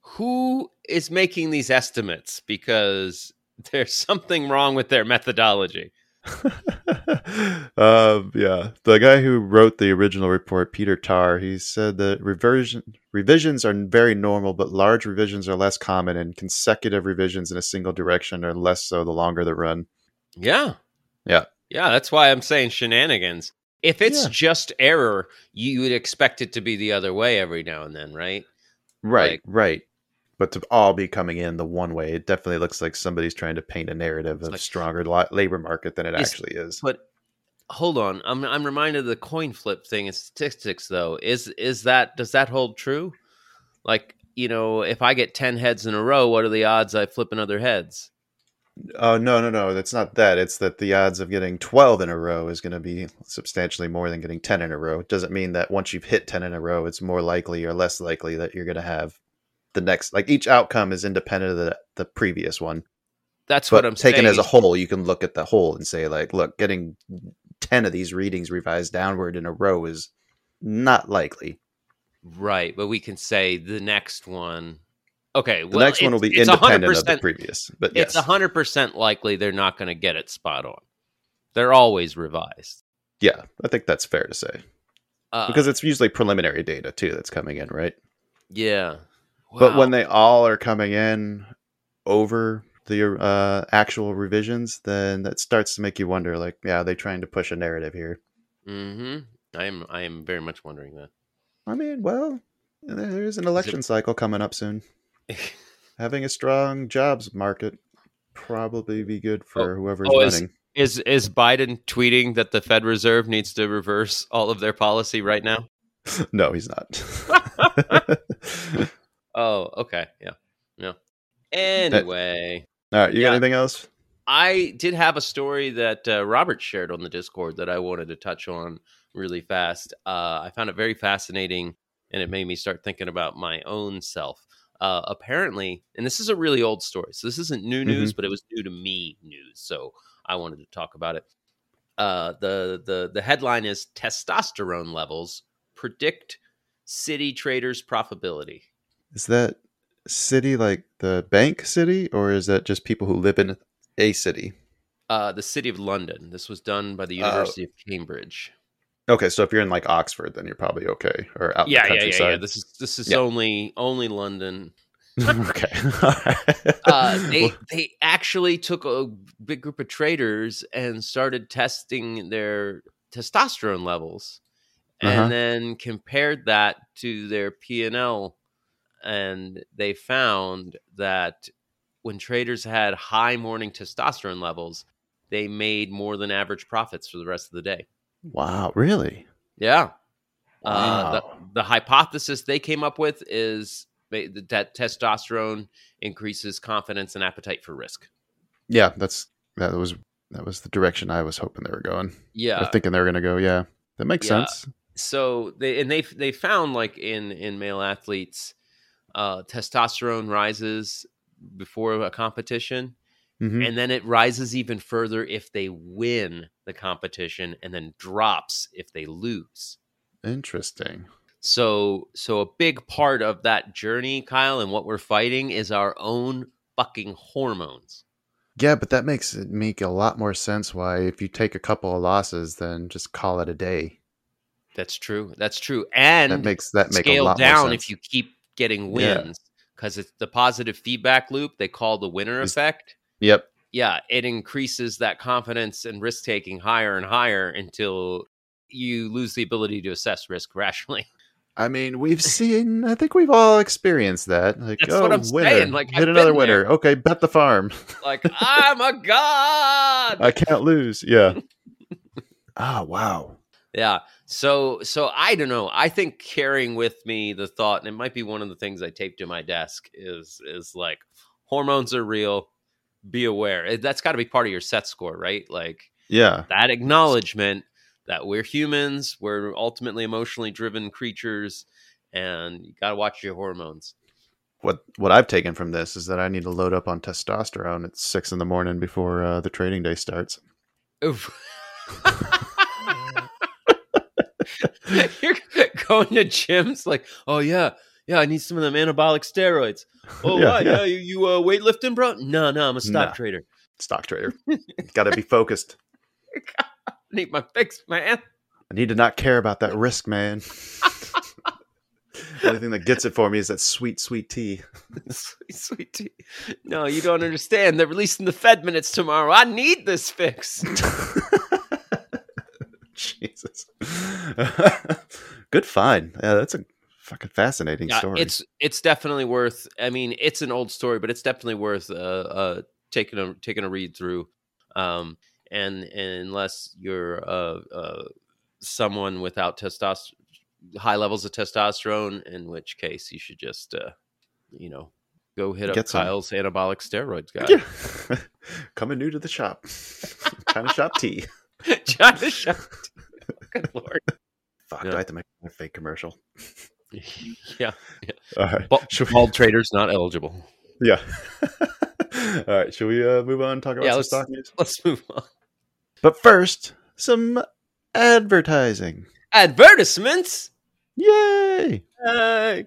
Speaker 4: who is making these estimates because [laughs] there's something wrong with their methodology [laughs]
Speaker 1: um, yeah, the guy who wrote the original report, Peter Tarr, he said that reversion revisions are very normal, but large revisions are less common, and consecutive revisions in a single direction are less so the longer the run.
Speaker 4: Yeah.
Speaker 1: Yeah.
Speaker 4: Yeah, that's why I'm saying shenanigans. If it's
Speaker 1: Yeah.
Speaker 4: just error, you would expect it to be the other way every now and then, right?
Speaker 1: Right,
Speaker 4: Like-
Speaker 1: right. But to all be coming in the one way, it definitely looks like somebody's trying to paint a narrative of
Speaker 4: like-
Speaker 1: stronger labor market than it actually is.
Speaker 4: But hold on, I'm I'm reminded of the coin flip thing in statistics though. Is is that does that hold true? Like, you know, if I get 10 heads in a row, what are the odds I flip another heads?
Speaker 1: Oh no, no, no! That's not that. It's that the odds of getting twelve in a row is going to be substantially more than getting ten in a row. It doesn't mean that once you've hit ten in a row, it's more likely or less likely that you're going to have the next. Like each outcome is independent of the the previous one.
Speaker 4: That's
Speaker 1: But
Speaker 4: what I'm
Speaker 1: taken
Speaker 4: saying.
Speaker 1: as a whole, you can look at the whole and say, like, look, getting ten of these readings revised downward in a row is not likely.
Speaker 4: Right, but we can say the next one. Okay,
Speaker 1: The next one will be
Speaker 4: it's
Speaker 1: independent of the
Speaker 4: 100%
Speaker 1: previous. But
Speaker 4: It's
Speaker 1: yes,
Speaker 4: hundred percent likely they're not going to get it spot on. They're always revised
Speaker 1: yeah, I think that's fair to say
Speaker 4: uh,
Speaker 1: because it's usually preliminary data too that's coming in, right?
Speaker 4: yeah.
Speaker 1: But when they all are coming in over the uh, actual revisions, then that starts to make you wonder, like, yeah, are they trying to push a narrative here?
Speaker 4: Mhm. I am I am very much wondering that.
Speaker 1: I mean, well, there's an election cycle coming up soon. [laughs] Having a strong jobs market probably be good for whoever's
Speaker 4: oh, is-
Speaker 1: running.
Speaker 4: Is is Biden tweeting that the Fed Reserve needs to reverse all of their policy right now? [laughs]
Speaker 1: no, he's not. [laughs]
Speaker 4: Oh, okay, yeah, yeah. Anyway,
Speaker 1: All right, you
Speaker 4: Yeah.
Speaker 1: got anything else?
Speaker 4: I did have a story that uh, Robert shared on the Discord that I wanted to touch on really fast. Uh, I found it very fascinating, and it made me start thinking about my own self. Uh, apparently, and this is a really old story, so this isn't new news, but it was new to me news, so I wanted to talk about it. Uh, the the the headline is testosterone levels predict city traders' profitability.
Speaker 1: Is that city like the bank city, or is that just people who live in a city?
Speaker 4: Uh, the city of London. This was done by the
Speaker 1: Oh.
Speaker 4: University of Cambridge.
Speaker 1: Okay, so if you're in like Oxford, then you're probably okay, or out
Speaker 4: yeah,
Speaker 1: in the
Speaker 4: yeah, yeah,
Speaker 1: countryside.
Speaker 4: yeah. This is this is
Speaker 1: Yeah.
Speaker 4: only only London. [laughs]
Speaker 1: okay. [laughs]
Speaker 4: Uh, [laughs] they they actually took a big group of traders and started testing their testosterone levels, and
Speaker 1: Uh-huh.
Speaker 4: then compared that to their P and L, and they found that when traders had high morning testosterone levels, they made more than average profits for the rest of the day.
Speaker 1: wow, really?
Speaker 4: Yeah. Uh, the, the hypothesis they came up with is that testosterone increases confidence and appetite for risk.
Speaker 1: Yeah, that's that was that was the direction I was hoping they were going.
Speaker 4: Yeah.
Speaker 1: Or thinking they were going to go. Yeah, that makes
Speaker 4: Yeah.
Speaker 1: sense.
Speaker 4: So they and they they found like in in male athletes, uh, testosterone rises before a competition,
Speaker 1: Mhm.
Speaker 4: and then it rises even further if they win the competition, and then drops if they lose.
Speaker 1: Interesting.
Speaker 4: So so a big part of that journey, Kyle, and what we're fighting is our own fucking hormones.
Speaker 1: Yeah, but that makes it make a lot more sense. Why, if you take a couple of losses, then just call it a day.
Speaker 4: That's true. That's true. And
Speaker 1: that makes that make a
Speaker 4: scale
Speaker 1: lot
Speaker 4: down if you keep getting wins because it's the positive feedback loop they call the winner
Speaker 1: Is-
Speaker 4: effect.
Speaker 1: Yep.
Speaker 4: Yeah, it increases that confidence and risk taking higher and higher until you lose the ability to assess risk [laughs] rationally.
Speaker 1: I mean, we've seen. I think we've all experienced that. Like,
Speaker 4: That's
Speaker 1: oh,
Speaker 4: what I'm
Speaker 1: winner,
Speaker 4: saying, like,
Speaker 1: hit
Speaker 4: I've
Speaker 1: another winner.
Speaker 4: there.
Speaker 1: Okay, bet the farm.
Speaker 4: like I'm a god. [laughs]
Speaker 1: I can't lose. Yeah. [laughs] Ah, wow.
Speaker 4: Yeah. So so I don't know. I think carrying with me the thought, and it might be one of the things I tape to my desk, is is like hormones are real. Be aware. Eh, That's got to be part of your set score, right? Like
Speaker 1: Yeah.
Speaker 4: that acknowledgement that we're humans, we're ultimately emotionally driven creatures, and you got to watch your hormones.
Speaker 1: What what I've taken from this is that I need to load up on testosterone at six in the morning before uh, the trading day starts.
Speaker 4: Oof. [laughs] [laughs] You're going to gyms like, oh yeah, yeah, I need some of them anabolic steroids. [laughs] Oh
Speaker 1: Yeah,
Speaker 4: why?
Speaker 1: yeah.
Speaker 4: Yeah, you, you uh, weightlifting, bro? No, no, I'm a stock
Speaker 1: Nah.
Speaker 4: trader.
Speaker 1: Stock trader. [laughs] Got to be focused.
Speaker 4: I need my fix, man.
Speaker 1: I need to not care about that risk, man. the only thing that gets it for me is that sweet, sweet tea.
Speaker 4: sweet, sweet tea. No, you don't understand. They're releasing the Fed minutes tomorrow. I need this fix.
Speaker 1: Jesus. [laughs] Good find. Yeah, that's a fucking fascinating
Speaker 4: Yeah,
Speaker 1: story.
Speaker 4: it's it's definitely worth. I mean, it's an old story, but it's definitely worth uh, uh taking a taking a read through. Um, and, and unless you're uh, uh someone without testosterone, high levels of testosterone, in which case you should just uh, you know, go hit up
Speaker 1: Get some.
Speaker 4: Kyle's anabolic steroids guy.
Speaker 1: Yeah. [laughs] Coming new to the shop. [laughs] kind of shop tea.
Speaker 4: China shot. Good [laughs] lord.
Speaker 1: Fuck,
Speaker 4: Yeah.
Speaker 1: do I have to make a fake commercial? [laughs]
Speaker 4: yeah.
Speaker 1: All right.
Speaker 4: Ba-
Speaker 1: we-
Speaker 4: Bald traders not eligible.
Speaker 1: Yeah. [laughs] All right. Should we uh, move on and talk about
Speaker 4: Yeah,
Speaker 1: some stock news?
Speaker 4: Let's move on.
Speaker 1: But first, some advertising.
Speaker 4: Advertisements.
Speaker 1: Yay!
Speaker 4: Hey.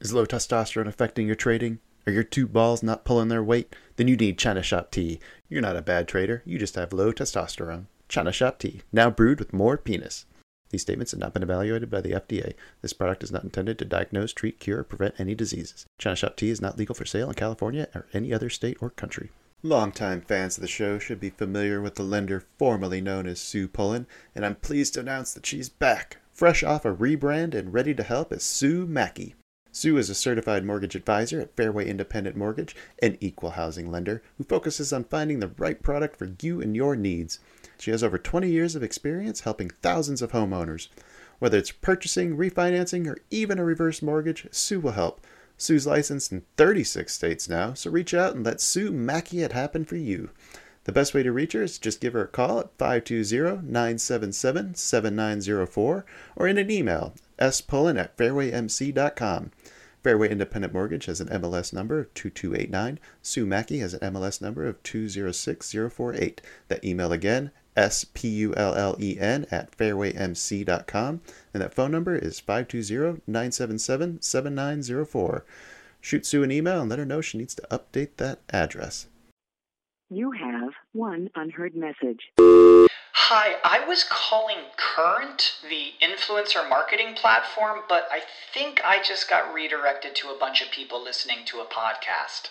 Speaker 1: Is low testosterone affecting your trading? Are your two balls not pulling their weight? Then you need China Shop Tea. You're not a bad trader. You just have low testosterone. China Shop Tea, now brewed with more penis. These statements have not been evaluated by the FDA. This product is not intended to diagnose, treat, cure, or prevent any diseases. China Shop Tea is not legal for sale in California or any other state or country. Longtime fans of the show should be familiar with the lender formerly known as Sue Pullen, and I'm pleased to announce that she's back, fresh off a rebrand and ready to help as Sue Maki. Sue is a certified mortgage advisor at Fairway Independent Mortgage, an equal housing lender who focuses on finding the right product for you and your needs. She has over 20 years of experience helping thousands of homeowners. Whether it's purchasing, refinancing, or even a reverse mortgage, Sue will help. Sue's licensed in 36 states now, so reach out and let Sue Maki it happen for you. The best way to reach her is just give her a call at 520-977-7904 or in an email, spullen at fairwaymc.com. Fairway Independent Mortgage has an MLS number of 2289. Sue Maki has an MLS number of 206048. That email again, S-P-U-L-L-E-N at fairwaymc.com. And that phone number is 520-977-7904. Shoot Sue an email and let her know she needs to update that address.
Speaker 2: You have one unheard message.
Speaker 3: Hi, I was calling Current, the influencer marketing platform, but I think I just got redirected to a bunch of people listening to a podcast.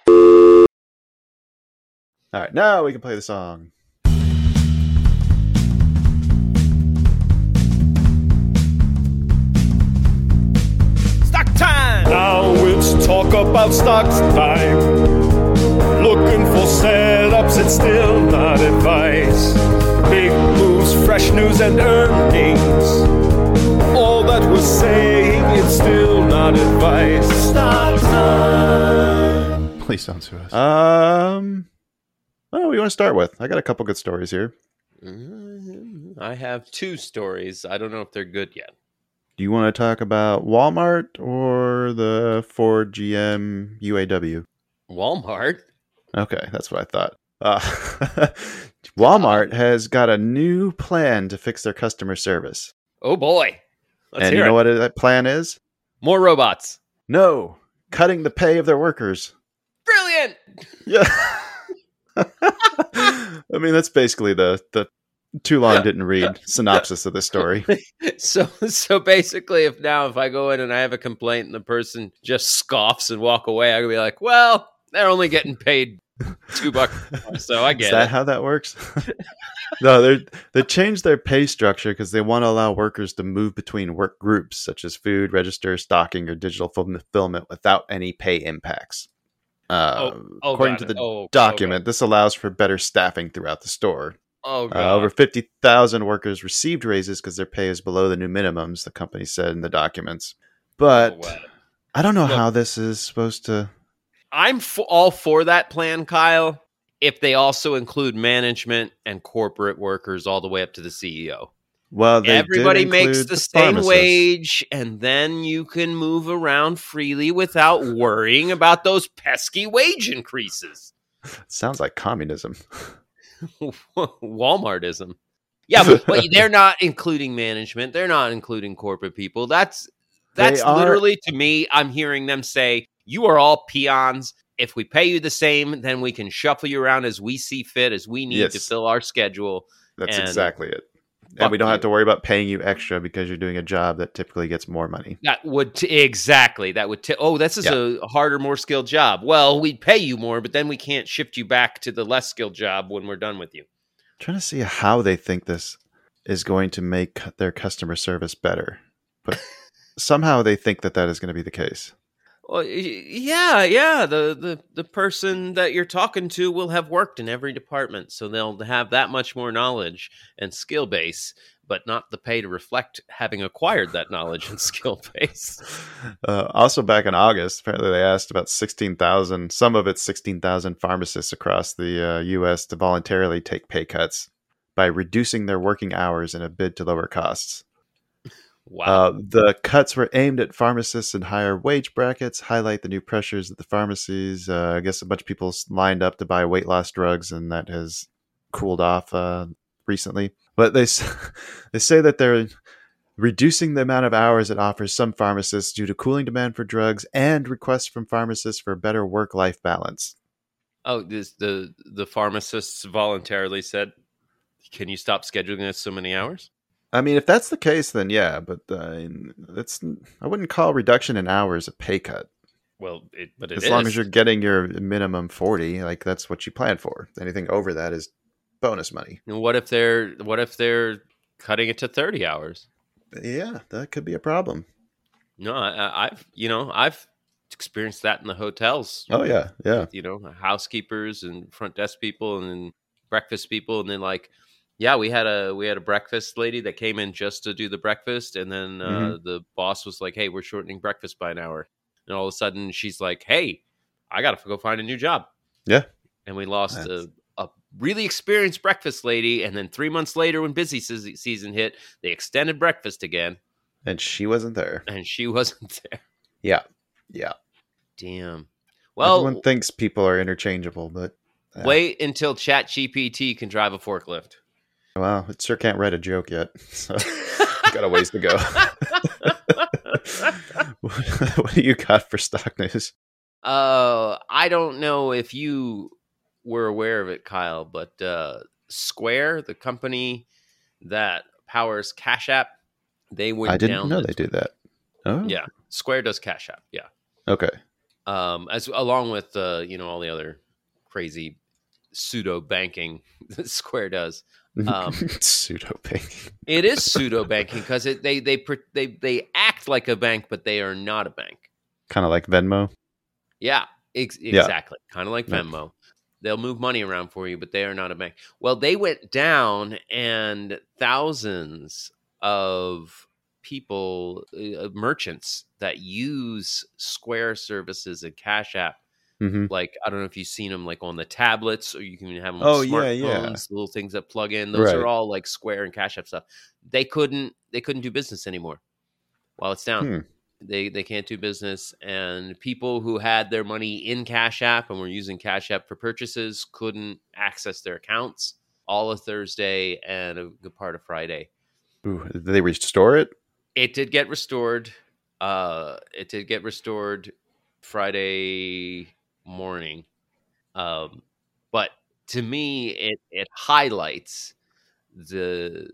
Speaker 1: All right, now we can play the song.
Speaker 5: Stock time! Now it's talk about stocks time. Looking for setups, it's still not advice. Big moves, fresh news, and earnings. All that we're saying, it's still not advice. Stock time!
Speaker 6: Please don't sue us.
Speaker 1: Um, oh, we want to start with? I got a couple good stories here.
Speaker 4: Mm, I have two stories. I don't know if they're good yet.
Speaker 1: Do you want to talk about Walmart or the Ford GM UAW?
Speaker 4: Walmart.
Speaker 1: Okay, that's what I thought. Uh, [laughs] Walmart has got a new plan to fix their customer service.
Speaker 4: Oh boy. Let's
Speaker 1: and you know
Speaker 4: it.
Speaker 1: what that plan is?
Speaker 4: More robots.
Speaker 1: No, cutting the pay of their workers.
Speaker 4: Brilliant.
Speaker 1: Yeah. [laughs] I mean, that's basically the the too long didn't read synopsis of the story. [laughs]
Speaker 4: So so basically if now if I go in and I have a complaint and the person just scoffs and walk away, I can be like, well, they're only getting paid two bucks. more, So I
Speaker 1: Is
Speaker 4: get
Speaker 1: that
Speaker 4: it.
Speaker 1: how that works? [laughs] no, they they changed their pay structure because they want to allow workers to move between work groups such as food, register, stocking, or digital fulfillment without any pay impacts. Uh,
Speaker 4: oh,
Speaker 1: according to the
Speaker 4: Oh,
Speaker 1: document, this allows for better staffing throughout the store.
Speaker 4: Oh
Speaker 1: Uh, over 50,000 workers received raises because their pay is below the new minimums, the company said in the documents. But
Speaker 4: Oh, wow.
Speaker 1: I don't know
Speaker 4: Look.
Speaker 1: how this is supposed to.
Speaker 4: I'm f- all for that plan, Kyle, if they also include management and corporate workers all the way up to the CEO.
Speaker 1: Well, they
Speaker 4: Everybody makes
Speaker 1: include
Speaker 4: the, same wage, and then you can move around freely without worrying about those pesky wage increases.
Speaker 1: Sounds like communism. [laughs]
Speaker 4: Walmartism. Yeah, but, but they're [laughs] not including management. They're not including corporate people. That's that's
Speaker 1: are-
Speaker 4: literally to me. I'm hearing them say, "You are all peons. If we pay you the same, then we can shuffle you around as we see fit, as we need to fill our schedule."
Speaker 1: That's
Speaker 4: And
Speaker 1: exactly it. And we don't
Speaker 4: you.
Speaker 1: have to worry about paying you extra because you're doing a job that typically gets more money.
Speaker 4: That would t- exactly. That would. T- oh, this is a harder, more skilled job. Well, we'd pay you more, but then we can't shift you back to the less skilled job when we're done with you.
Speaker 1: trying to see how they think this is going to make their customer service better. But [laughs] somehow they think that that is going to be the case.
Speaker 4: Well, yeah, yeah. The, the the person that you're talking to will have worked in every department, so they'll have that much more knowledge and skill base, but not the pay to reflect having acquired that knowledge and skill [laughs] base.
Speaker 1: Uh, also, back in August, apparently they asked about 16,000, some of it's 16,000 pharmacists across the uh, U.S. to voluntarily take pay cuts by reducing their working hours in a bid to lower costs.
Speaker 4: Wow.
Speaker 1: Uh, the cuts were aimed at pharmacists in higher wage brackets, highlight the new pressures at the pharmacies. Uh, I guess a bunch of people lined up to buy weight loss drugs, and that has cooled off uh, recently. But they [laughs] they say that they're reducing the amount of hours it offers some pharmacists due to cooling demand for drugs and requests from pharmacists for better work life balance.
Speaker 4: Oh, this, the the pharmacists voluntarily said, "Can you stop scheduling us so many hours?"
Speaker 1: I mean, if that's the case, then yeah, but uh, that's I wouldn't call reduction in hours a pay cut.
Speaker 4: Well, it, but it
Speaker 1: as long as you're getting your minimum forty, like that's what you plan for. Anything over that is bonus money.
Speaker 4: And what if they're what if they're cutting it to thirty hours?
Speaker 1: Yeah, that could be a problem.
Speaker 4: No, I, I've you know I've experienced that in the hotels.
Speaker 1: Oh yeah, yeah.
Speaker 4: you know housekeepers and front desk people and breakfast people and then like yeah we had a we had a breakfast lady that came in just to do the breakfast and then uh,
Speaker 1: Mhm.
Speaker 4: the boss was like hey we're shortening breakfast by an hour and all of a sudden she's like hey i gotta go find a new job
Speaker 1: Yeah.
Speaker 4: and we lost
Speaker 1: That's-
Speaker 4: a, a really experienced breakfast lady and then three months later when busy seas- season hit they extended breakfast again
Speaker 1: And she wasn't there.
Speaker 4: and she [laughs] wasn't there
Speaker 1: Yeah, yeah.
Speaker 4: damn well
Speaker 1: Everyone thinks people are interchangeable, but uh,
Speaker 4: wait until chat gpt can drive a forklift
Speaker 1: well, it sure can't write a joke yet. [laughs] So [laughs] got a ways to go. [laughs] what do you got for stock news?
Speaker 4: Uh, I don't know if you were aware of it, Kyle, but uh, Square, the company that powers Cash App, they went
Speaker 1: I didn't
Speaker 4: down.
Speaker 1: know they did that. Oh,
Speaker 4: Yeah, Square does Cash App. Yeah,
Speaker 1: Okay.
Speaker 4: um, as along with uh, you know all the other crazy pseudo banking that Square does. Um, [laughs]
Speaker 1: Pseudo banking.
Speaker 4: It is pseudo banking because it they they they they act like a bank, but they are not a bank.
Speaker 1: Kind of like Venmo.
Speaker 4: Yeah, ex-
Speaker 1: Yeah.
Speaker 4: exactly. Kind of like
Speaker 1: Yeah.
Speaker 4: Venmo. They'll move money around for you, but they are not a bank. Well, they went down, and thousands of people, uh, merchants that use Square services and Cash App.
Speaker 1: Hmm
Speaker 4: Like I don't know if you've seen them, like on the tablets, or you can have them on
Speaker 1: Oh, yeah, yeah.
Speaker 4: little things that plug in. Those are all like Square and Cash App stuff. They couldn't. They couldn't do business anymore while it's down
Speaker 1: Hmm.
Speaker 4: they they can't do business and people who had their money in cash app and were using cash app for purchases couldn't access their accounts all of thursday and a good part of friday
Speaker 1: Ooh, did they restore it?
Speaker 4: it did get restored uh it did get restored friday morning um but to me it it highlights the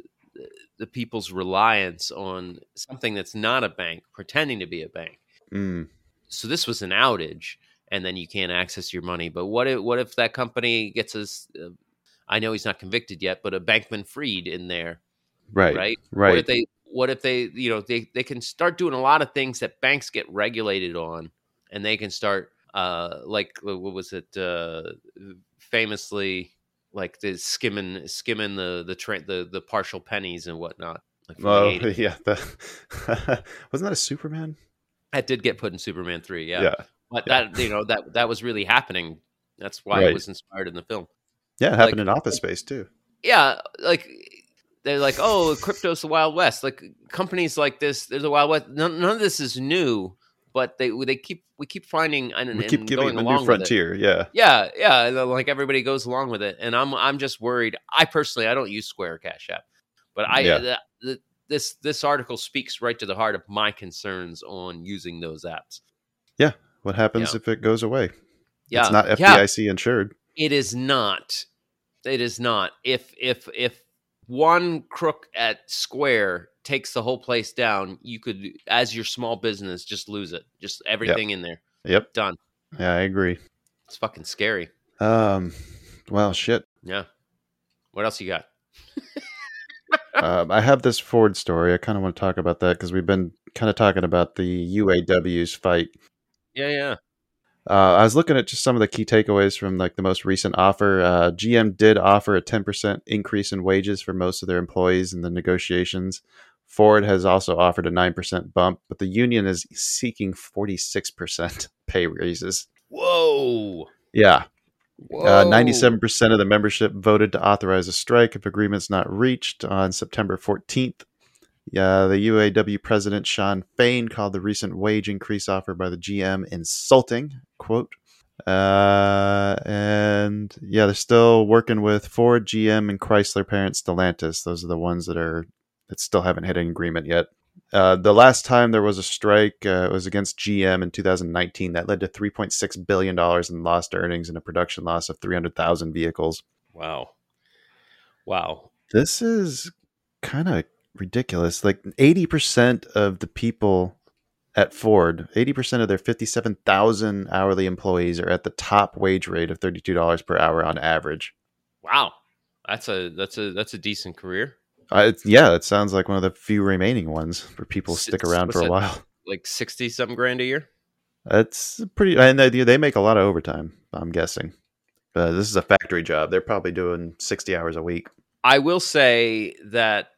Speaker 4: the people's reliance on something that's not a bank pretending to be a bank
Speaker 1: Mm.
Speaker 4: so this was an outage and then you can't access your money but what if what if that company gets us uh, i know he's not convicted yet but a Bankman-Fried in there
Speaker 1: Right.
Speaker 4: right
Speaker 1: Right.
Speaker 4: what if they what if they you know they, they can start doing a lot of things that banks get regulated on and they can start uh like what was it uh famously like the skimming skimming the the tra- the the partial pennies and whatnot like
Speaker 1: Oh [laughs] yeah. The [laughs] wasn't that a Superman?
Speaker 4: that did get put in superman 3 yeah,
Speaker 1: Yeah.
Speaker 4: but
Speaker 1: yeah.
Speaker 4: that you know that that was really happening that's why
Speaker 1: Right.
Speaker 4: it was inspired in the film
Speaker 1: Yeah. It happened
Speaker 4: Like-
Speaker 1: in Office Space too.
Speaker 4: yeah, like they're like, oh, crypto's the wild west. Like companies like this, there's a wild west. None, none of this is new, but they they keep we keep finding and,
Speaker 1: We
Speaker 4: and
Speaker 1: keep giving
Speaker 4: going
Speaker 1: them a
Speaker 4: along
Speaker 1: new frontier. Yeah.
Speaker 4: Yeah, yeah, uh, like everybody goes along with it, and I'm I'm just worried. I personally I don't use Square Cash App, but I
Speaker 1: Yeah.
Speaker 4: the, the, this this article speaks right to the heart of my concerns on using those apps.
Speaker 1: Yeah, what happens
Speaker 4: Yeah.
Speaker 1: if it goes away?
Speaker 4: Yeah,
Speaker 1: It's not
Speaker 4: yeah.
Speaker 1: FDIC insured.
Speaker 4: It is not. It is not. If if if one crook at Square takes the whole place down, you could, as your small business, just lose it. Just everything in there.
Speaker 1: Yep.
Speaker 4: Done.
Speaker 1: Yeah, I agree.
Speaker 4: It's fucking scary.
Speaker 1: Um, well, shit.
Speaker 4: Yeah. What else you got? [laughs]
Speaker 1: um, I have this Ford story. I kind of want to talk about that because we've been kind of talking about the UAW's fight.
Speaker 4: Yeah, yeah.
Speaker 1: Uh, I was looking at just some of the key takeaways from like the most recent offer. Uh, GM did offer a 10% increase in wages for most of their employees in the negotiations. Ford has also offered a 9% bump, but the union is seeking 46% [laughs] pay raises.
Speaker 4: Whoa.
Speaker 1: Yeah.
Speaker 4: Whoa.
Speaker 1: Uh, 97% of the membership voted to authorize a strike if agreement's not reached on September 14th. Yeah, the UAW president Shawn Fain called the recent wage increase offer by the GM insulting. Quote. Uh, and yeah, they're still working with Ford, GM, and Chrysler parent Stellantis. Those are the ones that are that still haven't hit an agreement yet. Uh, the last time there was a strike uh, was against GM in 2019. That led to 3.6 billion dollars in lost earnings and a production loss of 300,000 vehicles.
Speaker 4: Wow. Wow.
Speaker 1: This is kind of ridiculous. Like 80% of the people at Ford, 80% of their 57,000 hourly employees are at the top wage rate of $32 per hour on average.
Speaker 4: Wow. That's a that's a that's a decent career.
Speaker 1: It's, yeah, it sounds like one of the few remaining ones where people
Speaker 4: S-
Speaker 1: stick around for a
Speaker 4: that?
Speaker 1: while. [laughs]
Speaker 4: Like 60 some grand a year?
Speaker 1: That's pretty, and they, they make a lot of overtime, I'm guessing. Uh, this is a factory job. They're probably doing 60 hours a week.
Speaker 4: I will say that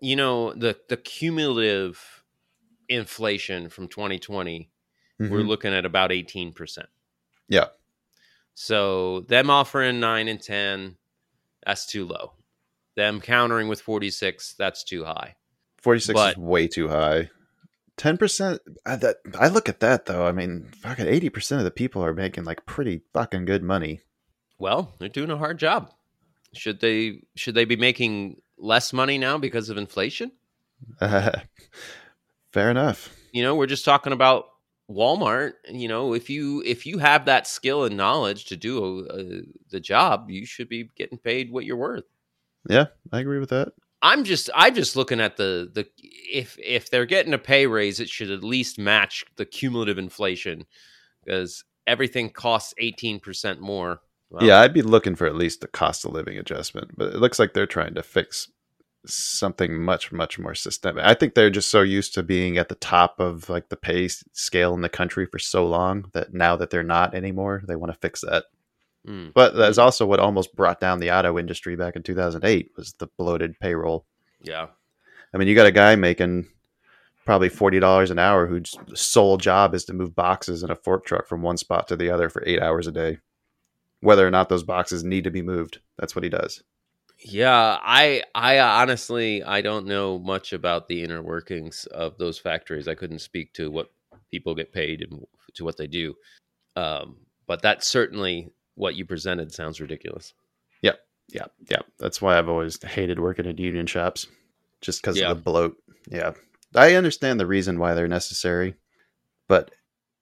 Speaker 4: you know the the cumulative inflation from 2020 we're
Speaker 1: Mhm.
Speaker 4: looking at about 18%.
Speaker 1: Yeah.
Speaker 4: So them offering 9 and 10 that's too low. Them countering with 46 that's too high.
Speaker 1: 46
Speaker 4: But-
Speaker 1: is way too high. 10%, I, that, I look at that though. I mean, fucking 80% of the people are making like pretty fucking good money.
Speaker 4: Well, they're doing a hard job. Should they should they be making less money now because of inflation?
Speaker 1: Uh, [laughs] fair enough.
Speaker 4: you know we're just talking about walmart you know if you if you have that skill and knowledge to do uh, the job you should be getting paid what you're worth
Speaker 1: Yeah, I agree with that.
Speaker 4: i'm just i'm just looking at the the if if they're getting a pay raise it should at least match the cumulative inflation because everything costs 18% more Well,
Speaker 1: yeah, I'd be looking for at least the cost of living adjustment, but it looks like they're trying to fix something much, much more systemic. I think they're just so used to being at the top of like the pay scale in the country for so long that now that they're not anymore, they want to fix that.
Speaker 4: Mm,
Speaker 1: But that's also what almost brought down the auto industry back in 2008 was the bloated payroll.
Speaker 4: yeah
Speaker 1: I mean, you got a guy making probably forty dollars an hour whose sole job is to move boxes in a fork truck from one spot to the other for eight hours a day, whether or not those boxes need to be moved. That's what he does.
Speaker 4: Yeah, I I honestly I don't know much about the inner workings of those factories. I couldn't speak to what people get paid and to what they do. Um, but that certainly what you presented sounds ridiculous.
Speaker 1: Yeah, yeah. Yeah. That's why I've always hated working at union shops, just because
Speaker 4: Yeah.
Speaker 1: of the bloat. Yeah, I understand the reason why they're necessary, but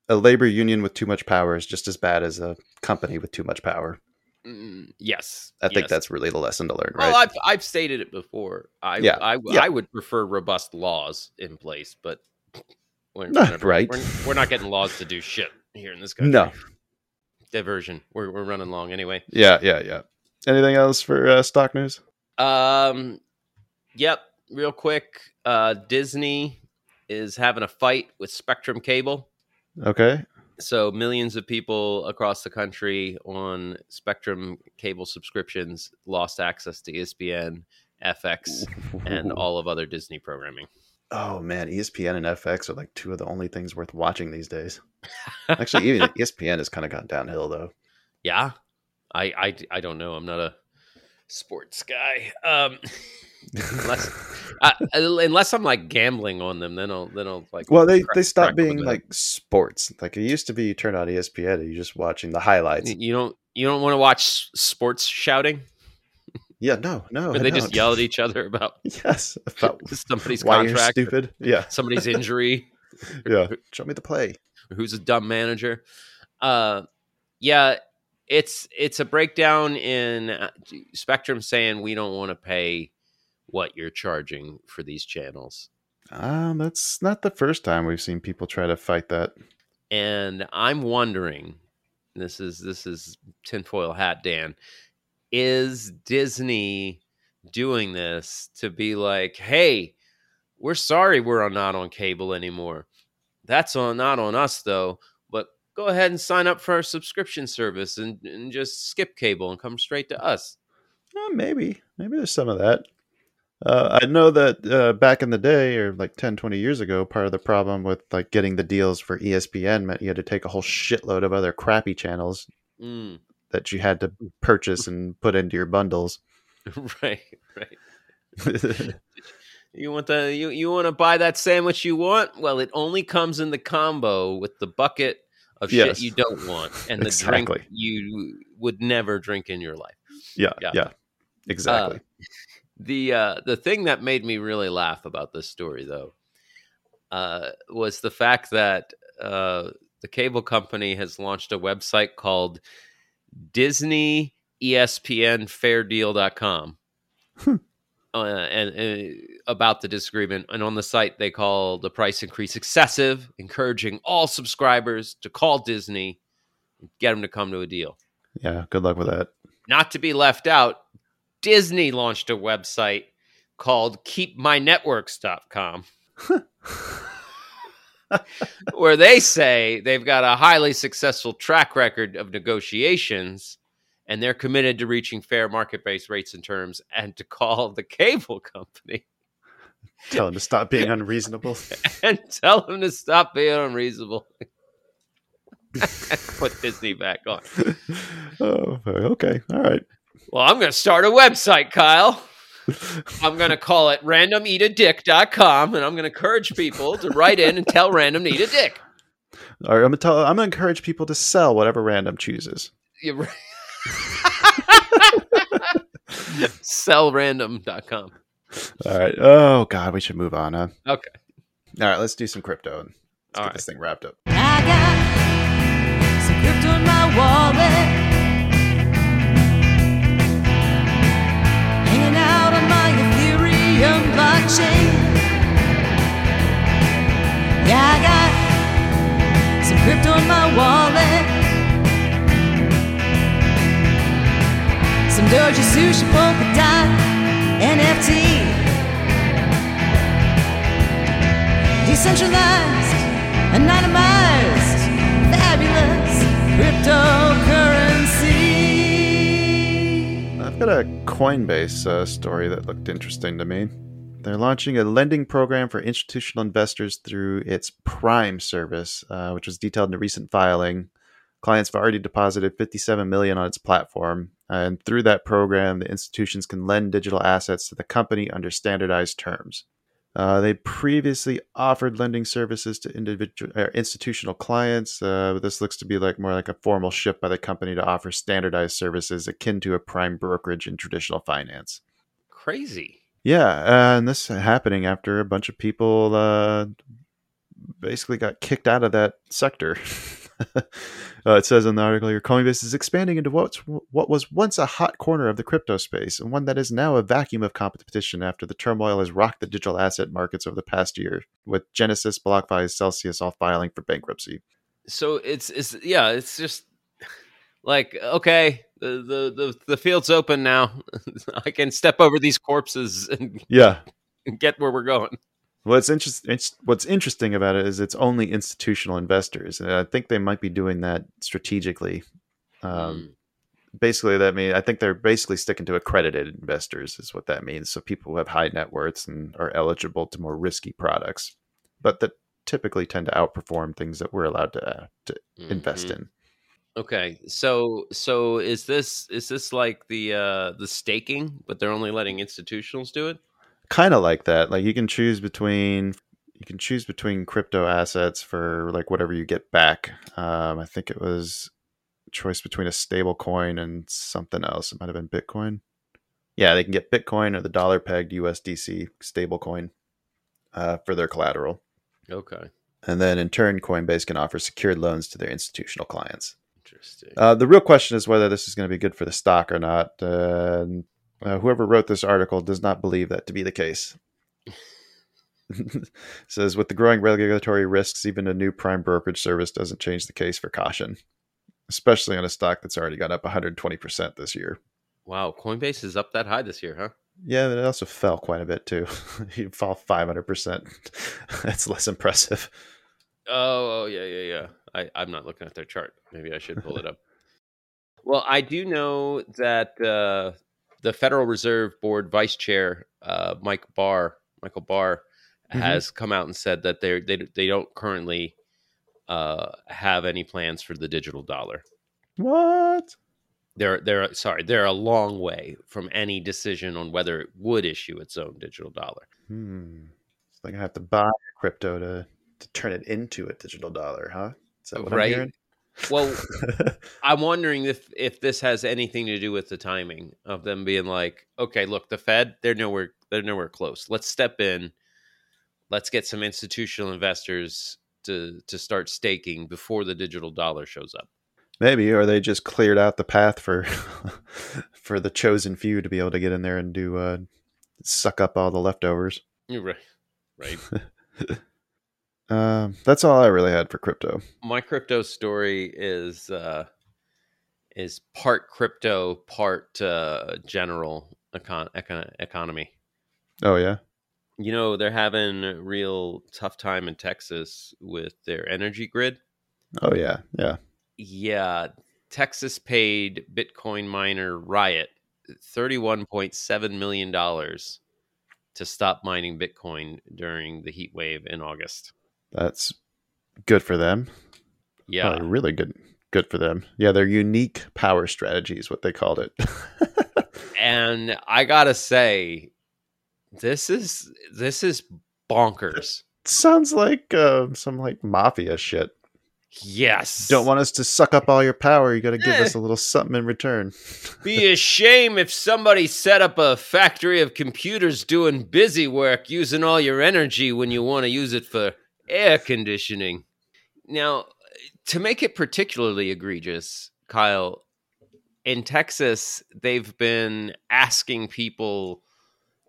Speaker 1: a labor union with too much power is just as bad as a company with too much power.
Speaker 4: Mm, yes,
Speaker 1: I think
Speaker 4: yes.
Speaker 1: that's really the lesson to learn, right?
Speaker 4: Well, I've I've stated it before. I
Speaker 1: Yeah,
Speaker 4: I,
Speaker 1: yeah.
Speaker 4: I would prefer robust laws in place, but [laughs] we're,
Speaker 1: right.
Speaker 4: We're, we're not getting laws to do shit here in this country.
Speaker 1: no,
Speaker 4: diversion. We're we're running long anyway.
Speaker 1: yeah, yeah, yeah. Anything else for uh, stock news?
Speaker 4: Um, yep. Real quick, uh, Disney is having a fight with Spectrum Cable.
Speaker 1: Okay.
Speaker 4: So millions of people across the country on Spectrum Cable subscriptions lost access to ESPN, FX, and [laughs] all of other Disney programming.
Speaker 1: Oh man, ESPN and FX are like two of the only things worth watching these days. Actually, even [laughs] ESPN has kind of gone downhill though.
Speaker 4: Yeah, I I, I don't know. I'm not a sports guy. Um, unless [laughs] I, unless I'm like gambling on them, then I'll then I'll like.
Speaker 1: well, they
Speaker 4: crack-
Speaker 1: they stopped
Speaker 4: crack 'em a
Speaker 1: being like sports. Like it used to be, you turn on ESPN and you're just watching the highlights.
Speaker 4: You don't you don't want to watch sports shouting
Speaker 1: Yeah, no, no.
Speaker 4: where
Speaker 1: I
Speaker 4: they just
Speaker 1: don't.
Speaker 4: yell at each other about [laughs]
Speaker 1: Yes, about [laughs]
Speaker 4: somebody's contract,
Speaker 1: stupid. [laughs] Yeah,
Speaker 4: somebody's injury,
Speaker 1: yeah. Show me the play.
Speaker 4: who's a dumb manager. Uh, yeah, it's it's a breakdown in uh, Spectrum saying we don't want to pay what you're charging for these channels.
Speaker 1: Um, that's not the first time we've seen people try to fight that.
Speaker 4: and I'm wondering this is this is tinfoil hat Dan is Disney doing this to be like hey we're sorry we're not on cable anymore. That's on not on us though but go ahead and sign up for our subscription service and, and just skip cable and come straight to us.
Speaker 1: Uh, maybe, maybe there's some of that. Uh, I know that uh, back in the day, or like 10, 20 years ago, part of the problem with like getting the deals for ESPN meant you had to take a whole shitload of other crappy channels
Speaker 4: mm,
Speaker 1: that you had to purchase and put into your bundles. [laughs]
Speaker 4: right right [laughs] You want the you, you want to buy that sandwich you want? Well, it only comes in the combo with the bucket of
Speaker 1: Yes.
Speaker 4: shit you don't want and the
Speaker 1: Exactly.
Speaker 4: drink you would never drink in your life.
Speaker 1: yeah,
Speaker 4: Yeah.
Speaker 1: yeah, exactly.
Speaker 4: The uh, the thing that made me really laugh about this story, though, uh, was the fact that uh, the cable company has launched a website called Disney ESPN FairDeal.com.
Speaker 1: Hmm.
Speaker 4: Uh, and, and about the disagreement, and on the site they call the price increase excessive, encouraging all subscribers to call Disney, and get them to come to a deal.
Speaker 1: Yeah, good luck with that.
Speaker 4: Not to be left out, Disney launched a website called keepmynetworks.com [laughs] where they say they've got a highly successful track record of negotiations and they're committed to reaching fair market-based rates and terms and to call the cable company
Speaker 1: Tell them to stop being unreasonable. [laughs]
Speaker 4: and tell them to stop being unreasonable [laughs] put disney back on [laughs]
Speaker 1: oh, okay. All right.
Speaker 4: well i'm going to start a website kyle I'm going to call it randomeatadick.com and I'm going to encourage people to write in and tell random to eat a dick.
Speaker 1: All right, I'm gonna tell. I'm gonna encourage people to sell whatever random chooses.
Speaker 4: You right. [laughs] Sellrandom.com.
Speaker 1: All right. Oh God, we should move on. Huh?
Speaker 4: Okay.
Speaker 1: All right, let's do some crypto and let's
Speaker 4: All
Speaker 1: get
Speaker 4: right.
Speaker 1: this thing wrapped up.
Speaker 7: Blockchain. Yeah, I got some crypto in my wallet. Some Doge Sushi Polkadot NFT. Decentralized, anonymized, fabulous cryptocurrency.
Speaker 1: I've got a Coinbase uh, story that looked interesting to me. They're launching a lending program for institutional investors through its Prime service, uh, which was detailed in a recent filing. Clients have already deposited 57 million on its platform, and through that program, the institutions can lend digital assets to the company under standardized terms. Uh, they previously offered lending services to individual uh, institutional clients. Uh, but this looks to be like more like a formal shift by the company to offer standardized services akin to a prime brokerage in traditional finance.
Speaker 4: Crazy.
Speaker 1: Yeah, uh, and this happening after a bunch of people uh, basically got kicked out of that sector. [laughs] uh, it says in the article here, Coinbase is expanding into what's, what was once a hot corner of the crypto space, and one that is now a vacuum of competition after the turmoil has rocked the digital asset markets over the past year, with Genesis, BlockFi, Celsius all filing for bankruptcy.
Speaker 4: So it's it's yeah, it's just like okay, the the the, the field's open now. [laughs] I can step over these corpses [laughs] and
Speaker 1: Yeah, [laughs]
Speaker 4: get where we're going.
Speaker 1: What's interesting? What's interesting about it is it's only institutional investors, and I think they might be doing that strategically. Um, Basically, that means I think they're basically sticking to accredited investors, is what that means. So people who have high net worths and are eligible to more risky products, but that typically tend to outperform things that we're allowed to uh, to invest
Speaker 4: Mhm.
Speaker 1: in.
Speaker 4: Okay, so so is this is this like the uh the staking, but they're only letting institutionals do it?
Speaker 1: kind of like that like you can choose between you can choose between crypto assets for like whatever you get back um i think it was choice between a stable coin and something else it might have been bitcoin. Yeah they can get bitcoin or the dollar pegged usdc stable coin uh, for their collateral.
Speaker 4: Okay,
Speaker 1: and then in turn coinbase can offer secured loans to their institutional clients
Speaker 4: interesting.
Speaker 1: uh, the real question is whether this is going to be good for the stock or not. Uh, and, uh, whoever wrote this article does not believe that to be the case. [laughs] Says with the growing regulatory risks, even a new prime brokerage service doesn't change the case for caution, especially on a stock that's already gone up 120% this year.
Speaker 4: wow, Coinbase is up that high this year, huh?
Speaker 1: Yeah, but it also fell quite a bit too. you fall 500%. that's less impressive.
Speaker 4: Oh, oh yeah, yeah, yeah. I, I'm not looking at their chart. Maybe I should pull it up. [laughs] Well, I do know that uh, the Federal Reserve Board Vice Chair uh, Mike Barr, Michael Barr,
Speaker 1: Mhm.
Speaker 4: has come out and said that they they they don't currently uh, have any plans for the digital dollar.
Speaker 1: What?
Speaker 4: They're they're sorry, they're a long way from any decision on whether it would issue its own digital dollar.
Speaker 1: Hmm. It's like I have to buy crypto to, to turn it into a digital dollar, huh? Is that what
Speaker 4: Right.
Speaker 1: I'm hearing?
Speaker 4: Well, [laughs] I'm wondering if if this has anything to do with the timing of them being like, okay, look, the Fed, they're nowhere they're nowhere close. Let's step in. Let's get some institutional investors to to start staking before the digital dollar shows up.
Speaker 1: Maybe, or they just cleared out the path for [laughs] for the chosen few to be able to get in there and do uh, suck up all the leftovers.
Speaker 4: You're right. Right. [laughs]
Speaker 1: Um, that's all I really had for crypto.
Speaker 4: My crypto story is uh is part crypto, part uh general econ- econ- economy.
Speaker 1: Oh yeah,
Speaker 4: You know, they're having a real tough time in Texas with their energy grid.
Speaker 1: oh yeah, yeah.
Speaker 4: Yeah, Texas paid Bitcoin miner Riot $31.7 million to stop mining Bitcoin during the heat wave in August.
Speaker 1: That's good for them.
Speaker 4: Yeah.
Speaker 1: Probably really good. Good for them. Yeah, their unique power strategy is what they called it. [laughs]
Speaker 4: And I got to say this is this is bonkers.
Speaker 1: Sounds like uh, some like mafia shit.
Speaker 4: Yes.
Speaker 1: Don't want us to suck up all your power. You got to give
Speaker 4: Eh.
Speaker 1: us a little something in return.
Speaker 4: be a shame if somebody set up a factory of computers doing busy work using all your energy when you want to use it for air conditioning. Now, to make it particularly egregious, Kyle, in Texas, they've been asking people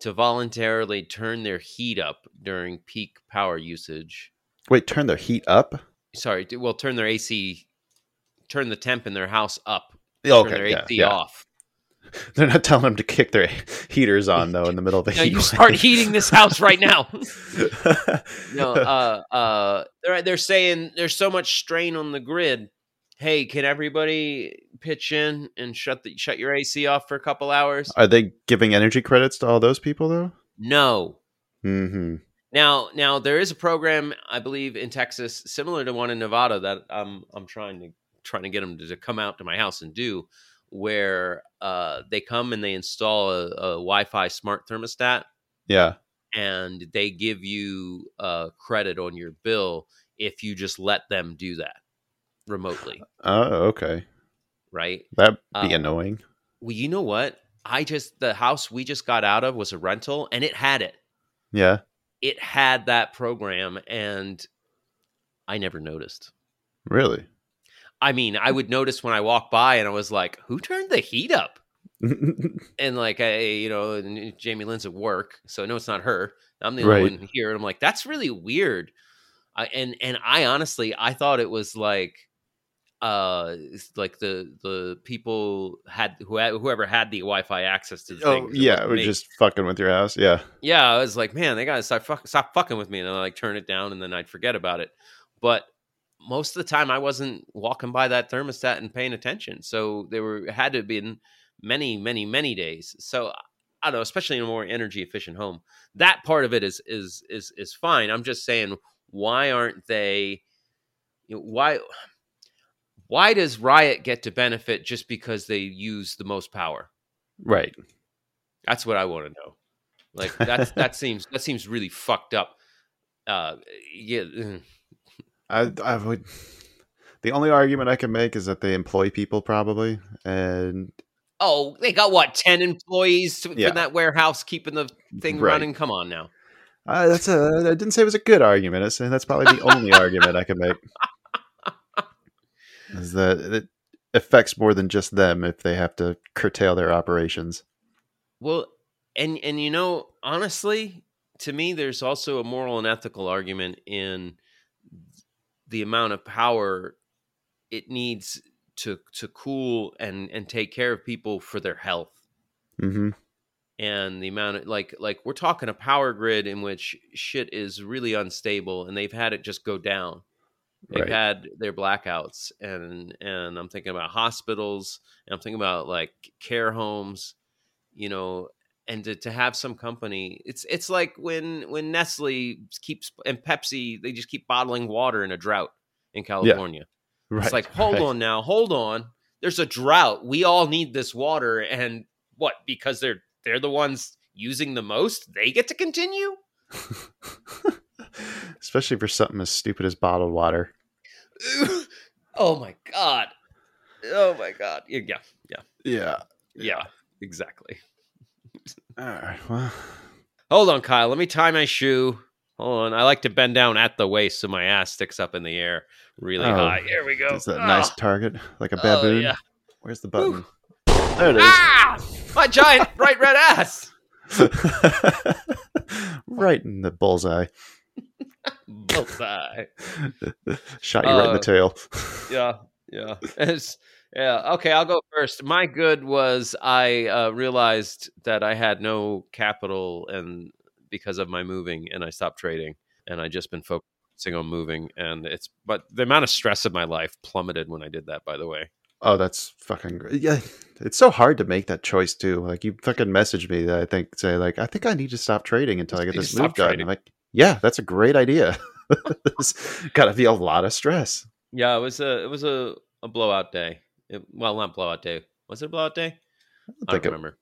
Speaker 4: to voluntarily turn their heat up during peak power usage.
Speaker 1: Wait, turn their heat up?
Speaker 4: Sorry, well, turn their AC, turn the temp in their house up,
Speaker 1: Okay,
Speaker 4: turn their
Speaker 1: yeah,
Speaker 4: AC
Speaker 1: yeah.
Speaker 4: off. [laughs]
Speaker 1: They're not telling them to kick their [laughs] heaters on though in the middle of the
Speaker 4: No,
Speaker 1: heat.
Speaker 4: you
Speaker 1: wave.
Speaker 4: start heating this house right now. [laughs] no, uh, uh, they're they're saying there's so much strain on the grid. Hey, can everybody pitch in and shut the shut your AC off for a couple hours?
Speaker 1: Are they giving energy credits to all those people though?
Speaker 4: No.
Speaker 1: Mm-hmm.
Speaker 4: Now, now there is a program I believe in Texas similar to one in Nevada that I'm I'm trying to trying to get them to, to come out to my house and do, where uh, they come and they install a, a Wi-Fi smart thermostat
Speaker 1: Yeah.
Speaker 4: and they give you uh, credit on your bill if you just let them do that remotely, [sighs]
Speaker 1: Oh, okay.
Speaker 4: right?
Speaker 1: That'd be
Speaker 4: Uh,
Speaker 1: annoying.
Speaker 4: Well, you know what? I just the house we just got out of was a rental, and it had it.
Speaker 1: Yeah.
Speaker 4: It had that program, and I never noticed.
Speaker 1: Really?
Speaker 4: I mean, I would notice when I walked by, and I was like, "Who turned the heat up?" [laughs] And like, I, you know, Jamie Lynn's at work, so I know it's not her. I'm the only
Speaker 1: Right.
Speaker 4: one here, and I'm like, "That's really weird." I, and and I honestly, I thought it was like, uh, like the the people had who had, whoever had the Wi-Fi access to the thing.
Speaker 1: oh,
Speaker 4: it
Speaker 1: yeah.
Speaker 4: wasn't
Speaker 1: We're just fucking with your house. Yeah.
Speaker 4: yeah. I was like, man, they gotta stop fuck, stop fucking with me, and I like turn it down, and then I'd forget about it. But most of the time, I wasn't walking by that thermostat and paying attention, so there were had to have been many, many, many days. So I don't know, especially in a more energy efficient home, that part of it is is is is fine. I'm just saying, why aren't they? You know, why? Why does Riot get to benefit just because they use the most power?
Speaker 1: Right.
Speaker 4: That's what I want to know. Like that's [laughs] that seems that seems really fucked up. Uh, yeah.
Speaker 1: I I would. The only argument I can make is that they employ people probably, and
Speaker 4: oh, they got what ten employees to,
Speaker 1: Yeah.
Speaker 4: for that warehouse keeping the thing
Speaker 1: Right.
Speaker 4: running. Come on now.
Speaker 1: uh, that's a. I didn't say it was a good argument. I said that's probably the only argument I can make. Is that it affects more than just them if they have to curtail their operations.
Speaker 4: Well, and and you know, honestly, to me, there's also a moral and ethical argument in the amount of power it needs to to cool and and take care of people for their health.
Speaker 1: Mm-hmm.
Speaker 4: and the amount of like like we're talking a power grid in which shit is really unstable and they've had it just go down they've
Speaker 1: Right.
Speaker 4: had their blackouts and and i'm thinking about hospitals and i'm thinking about like care homes you know and to, to have some company it's it's like when when nestle keeps and pepsi they just keep bottling water in a drought in california [laughs]
Speaker 1: Right.
Speaker 4: it's like, hold
Speaker 1: right.
Speaker 4: on now, hold on. There's a drought. We all need this water, and what? Because they're they're the ones using the most, they get to continue. [laughs]
Speaker 1: Especially for something as stupid as bottled water. [laughs]
Speaker 4: Oh my god. Oh my god. Yeah, yeah, yeah,
Speaker 1: Yeah.
Speaker 4: yeah. Exactly.
Speaker 1: All right. Well,
Speaker 4: Hold on, Kyle. Let me tie my shoe. Hold on. I like to bend down at the waist so my ass sticks up in the air really
Speaker 1: Oh,
Speaker 4: high. Here we go.
Speaker 1: is that
Speaker 4: Ah.
Speaker 1: nice target like a
Speaker 4: Oh,
Speaker 1: baboon?
Speaker 4: yeah.
Speaker 1: Where's the button? There it is.
Speaker 4: Ah! My giant [laughs] bright red ass. [laughs]
Speaker 1: right in the bullseye.
Speaker 4: Bullseye. [laughs]
Speaker 1: Shot you right in
Speaker 4: Uh,
Speaker 1: the tail.
Speaker 4: yeah, yeah. It's, yeah. Okay, I'll go first. My good was I uh, realized that I had no capital and because of my moving, and I stopped trading, and I just been focusing on moving, and it's but the amount of stress of my life plummeted when I did that. By the way,
Speaker 1: Oh, that's fucking great. Yeah, it's so hard to make that choice too. Like you fucking messaged me that I think say like I think I need to stop trading until I get this move done. I'm like, yeah, that's a great idea. There's got to be a lot of stress.
Speaker 4: yeah, it was a it was a, a blowout day. It, well, not blowout day. Was it a blowout day?
Speaker 1: I
Speaker 4: I
Speaker 1: don't,
Speaker 4: don't
Speaker 1: think it,
Speaker 4: remember.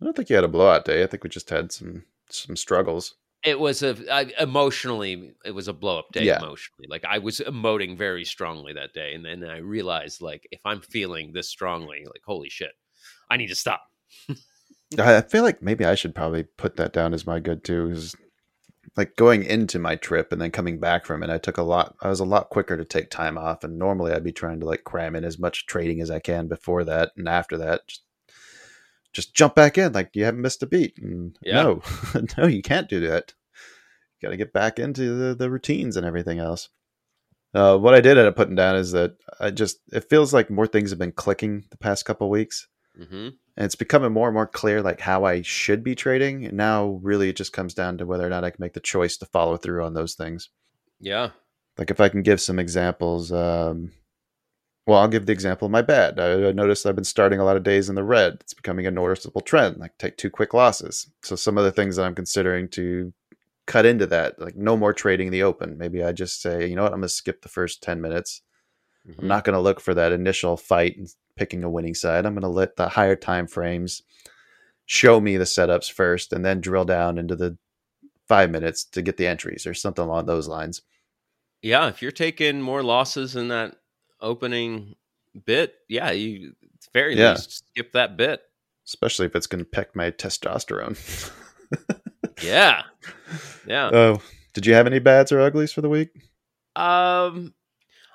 Speaker 1: I don't think you had a blowout day. I think we just had some some struggles.
Speaker 4: It was a I, emotionally. It was a blow up day
Speaker 1: Yeah.
Speaker 4: emotionally. Like I was emoting very strongly that day, and then I realized like if I'm feeling this strongly, like holy shit, I need to stop. [laughs]
Speaker 1: I feel like maybe I should probably put that down as my good too. Like going into my trip and then coming back from it, I took a lot. I was a lot quicker to take time off, and normally I'd be trying to like cram in as much trading as I can before that, and after that, just just jump back in like you haven't missed a beat. And
Speaker 4: Yeah.
Speaker 1: No, [laughs] no, you can't do that. You got to get back into the, the routines and everything else. Uh, what I did end up putting down is that I just it feels like more things have been clicking the past couple weeks
Speaker 4: hmm
Speaker 1: and it's becoming more and more clear like how I should be trading. And now really it just comes down to whether or not I can make the choice to follow through on those things.
Speaker 4: Yeah,
Speaker 1: Like if I can give some examples, um, well, I'll give the example of my bad. I, I noticed I've been starting a lot of days in the red. It's becoming a noticeable trend. Like take two quick losses. So some of the things that I'm considering to cut into that, like no more trading in the open. Maybe I just say, you know what, I'm gonna skip the first ten minutes.
Speaker 4: Mhm.
Speaker 1: I'm not going to look for that initial fight and picking a winning side. I'm going to let the higher time frames show me the setups first and then drill down into the five minutes to get the entries or something along those lines.
Speaker 4: yeah. If you're taking more losses in that opening bit, yeah, you very
Speaker 1: Yeah.
Speaker 4: least skip that bit.
Speaker 1: Especially if it's going to peck my testosterone. [laughs]
Speaker 4: Yeah, yeah.
Speaker 1: Oh, did you have any bads or uglies for the week?
Speaker 4: Um,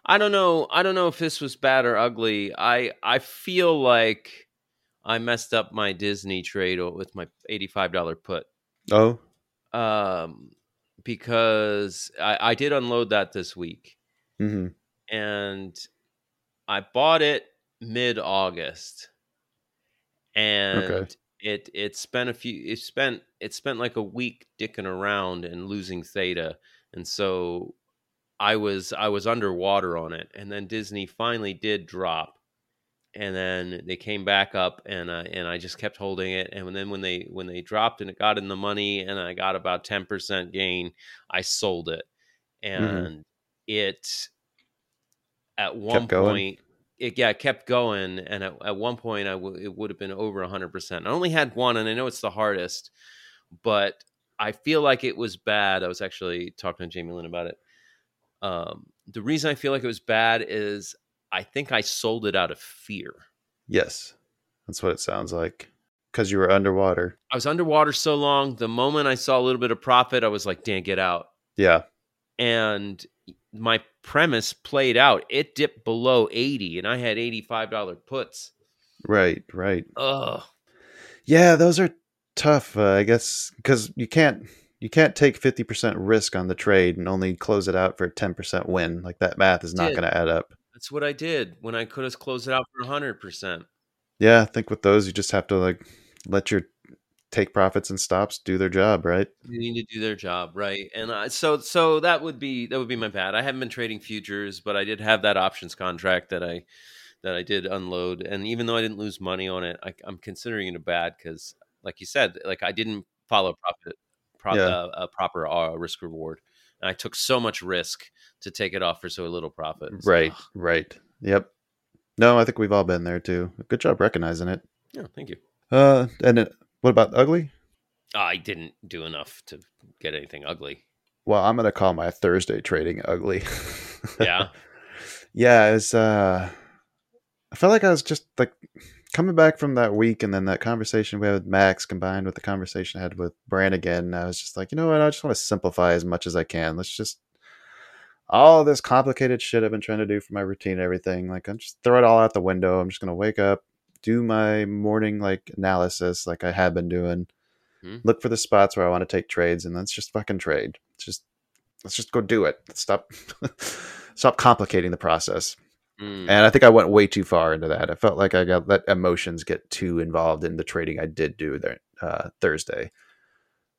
Speaker 4: I don't know. I don't know if this was bad or ugly. I I feel like I messed up my Disney trade with my eighty-five dollar put.
Speaker 1: Oh,
Speaker 4: Um, because I, I did unload that this week,
Speaker 1: hmm
Speaker 4: and I bought it mid August, and
Speaker 1: Okay.
Speaker 4: it it spent a few it spent it spent like a week dicking around and losing theta, and so I was I was underwater on it, and then Disney finally did drop, and then they came back up, and uh, and I just kept holding it, and then when they when they dropped and it got in the money, and I got about ten percent gain, I sold it, and it at one point it yeah it kept going, and at, at one point I w- it would have been over hundred percent. I only had one, and I know it's the hardest, but I feel like it was bad. I was actually talking to Jamie Lynn about it. Um, the reason I feel like it was bad is I think I sold it out of fear.
Speaker 1: yes. That's what it sounds like. Because you were underwater.
Speaker 4: I was underwater so long. The moment I saw a little bit of profit, I was like, "Dan, get out!"
Speaker 1: Yeah.
Speaker 4: And my premise played out. It dipped below eighty, and I had eighty-five dollar puts.
Speaker 1: Right. Right.
Speaker 4: Ugh.
Speaker 1: Yeah, those are tough. Uh, I guess because you can't you can't take fifty percent risk on the trade and only close it out for a ten percent win. Like that math is not going to add up.
Speaker 4: That's what I did when I could have closed it out for hundred percent.
Speaker 1: Yeah, I think with those you just have to like let your take profits and stops do their job, right?
Speaker 4: They need to do their job, right? And I, so, so that would be that would be my bad. I haven't been trading futures, but I did have that options contract that I that I did unload. And even though I didn't lose money on it, I, I'm considering it a bad because, like you said, like I didn't follow profit, pro,
Speaker 1: Yeah.
Speaker 4: uh, a proper uh, risk reward, and I took so much risk to take it off for so little profit. So,
Speaker 1: Right, right. Yep. No, I think we've all been there too. Good job recognizing it.
Speaker 4: yeah, thank you.
Speaker 1: Uh, and it, what about ugly?
Speaker 4: I didn't do enough to get anything ugly.
Speaker 1: Well, I'm gonna call my Thursday trading ugly.
Speaker 4: Yeah. [laughs]
Speaker 1: Yeah, it's uh I felt like I was just like coming back from that week and then that conversation we had with Max combined with the conversation I had with Brannigan, I was just like, you know what, I just want to simplify as much as I can. Let's just all this complicated shit I've been trying to do for my routine and everything. Like I'm just throw it all out the window. I'm just gonna wake up, do my morning like analysis like I have been doing,
Speaker 4: Hmm.
Speaker 1: look for the spots where I want to take trades, and let's just fucking trade. It's just let's just go do it. Stop [laughs] stop complicating the process.
Speaker 4: Mm.
Speaker 1: And I think I went way too far into that. I felt like I got let emotions get too involved in the trading I did do there uh, Thursday.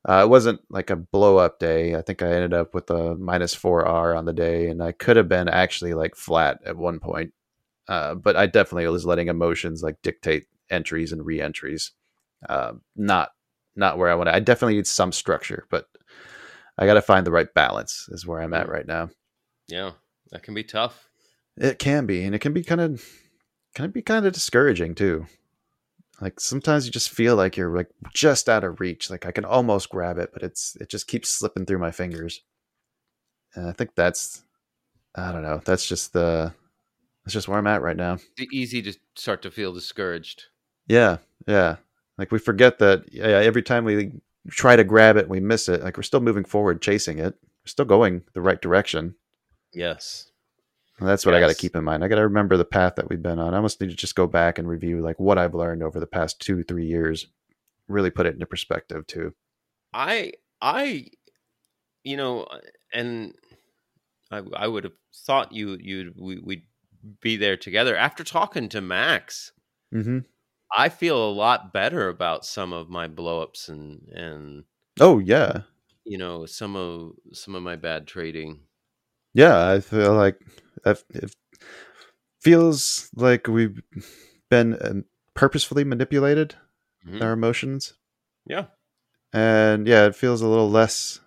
Speaker 1: Uh, it wasn't like a blow up day. I think I ended up with a minus four R on the day, and I could have been actually like flat at one point. Uh, but I definitely was letting emotions like dictate entries and re-entries. Uh, not not where I want. to I definitely need some structure, but I got to find the right balance. Is where I'm at right now.
Speaker 4: yeah, that can be tough.
Speaker 1: It can be, and it can be kind of can it be kind of discouraging too. Like sometimes you just feel like you're like just out of reach. Like I can almost grab it, but it's it just keeps slipping through my fingers. And I think that's I don't know. That's just the that's just where I'm at right now.
Speaker 4: It's easy to start to feel discouraged.
Speaker 1: Yeah, yeah. Like we forget that yeah, every time we try to grab it, we miss it. Like we're still moving forward, chasing it. We're still going the right direction.
Speaker 4: Yes.
Speaker 1: And that's what I got to keep in mind. I got to remember the path that we've been on. I almost need to just go back and review like what I've learned over the past two, three years. Really put it into perspective too.
Speaker 4: I I you know and I I would have thought you you we, we'd be there together after talking to Max.
Speaker 1: Mm-hmm.
Speaker 4: I feel a lot better about some of my blowups and and
Speaker 1: Oh yeah,
Speaker 4: you know some of some of my bad trading.
Speaker 1: yeah. I feel like I've, it feels like we've been um, purposefully manipulated
Speaker 4: Mhm.
Speaker 1: our emotions,
Speaker 4: Yeah.
Speaker 1: and yeah, it feels a little less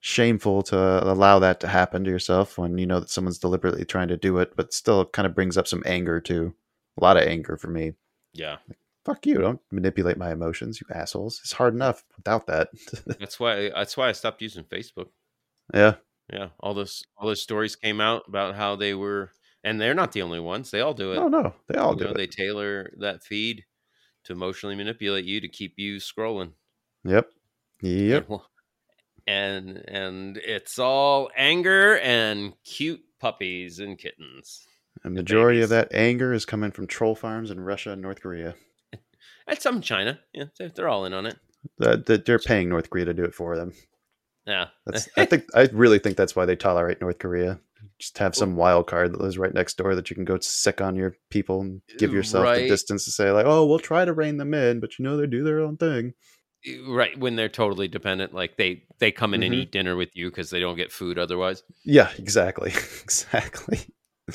Speaker 1: shameful to allow that to happen to yourself when you know that someone's deliberately trying to do it, but still kind of brings up some anger too. A lot of anger for me.
Speaker 4: Yeah.
Speaker 1: Fuck you! Don't manipulate my emotions, you assholes. It's hard enough without that. [laughs]
Speaker 4: That's why that's why I stopped using Facebook.
Speaker 1: yeah,
Speaker 4: Yeah, all those all those stories came out about how they were, and they're not the only ones. They all do it.
Speaker 1: no, no, they all
Speaker 4: You
Speaker 1: do
Speaker 4: know,
Speaker 1: it.
Speaker 4: They tailor that feed to emotionally manipulate you to keep you scrolling.
Speaker 1: Yep, yep.
Speaker 4: And, and it's all anger and cute puppies and kittens.
Speaker 1: A majority of that anger is coming from troll farms in Russia and North Korea. [laughs]
Speaker 4: And some in China. Yeah, they're, they're all in on it.
Speaker 1: That that they're paying North Korea to do it for them.
Speaker 4: Yeah.
Speaker 1: That's [laughs] I think I really think that's why they tolerate North Korea. Just have some wild card that lives right next door that you can go sic on your people and give yourself the distance to say like, oh, we'll try to rein them in, but you know they do their own thing.
Speaker 4: right when they're totally dependent like they they come in and
Speaker 1: Mhm.
Speaker 4: eat dinner with you because they don't get food otherwise
Speaker 1: Yeah, exactly, [laughs] exactly. [laughs]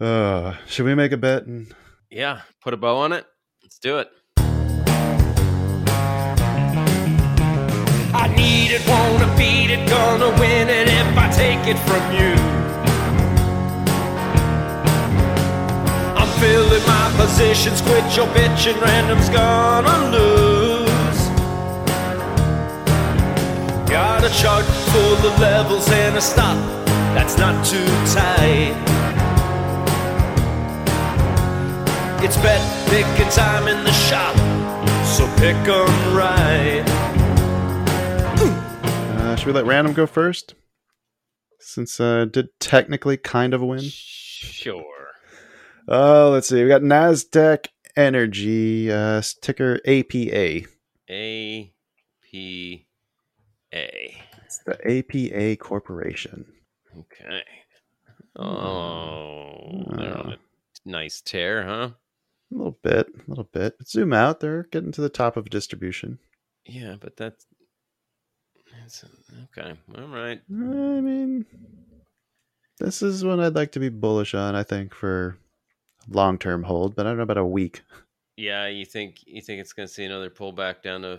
Speaker 1: Uh, should we make a bet? And
Speaker 4: yeah put a bow on it let's do it
Speaker 5: need it, wanna beat it, gonna win it if I take it from you. I'm filling my positions, quit your bitching, random's gonna lose. Got a chart full of levels and a stop that's not too tight. It's bet picking time in the shop, so pick 'em right.
Speaker 1: Uh, should we let random go first? Since uh, did technically kind of win.
Speaker 4: sure
Speaker 1: Oh, let's see. We got Nasdaq Energy, uh, ticker APA.
Speaker 4: a p a
Speaker 1: It's the APA Corporation.
Speaker 4: okay oh they're on a nice tear huh
Speaker 1: A little bit, a little bit. But zoom out. They're getting to the top of distribution.
Speaker 4: yeah but that's that's okay all right
Speaker 1: I mean, this is one I'd like to be bullish on. I think for long term hold, but I don't know about a week.
Speaker 4: yeah you think you think it's gonna see another pullback down to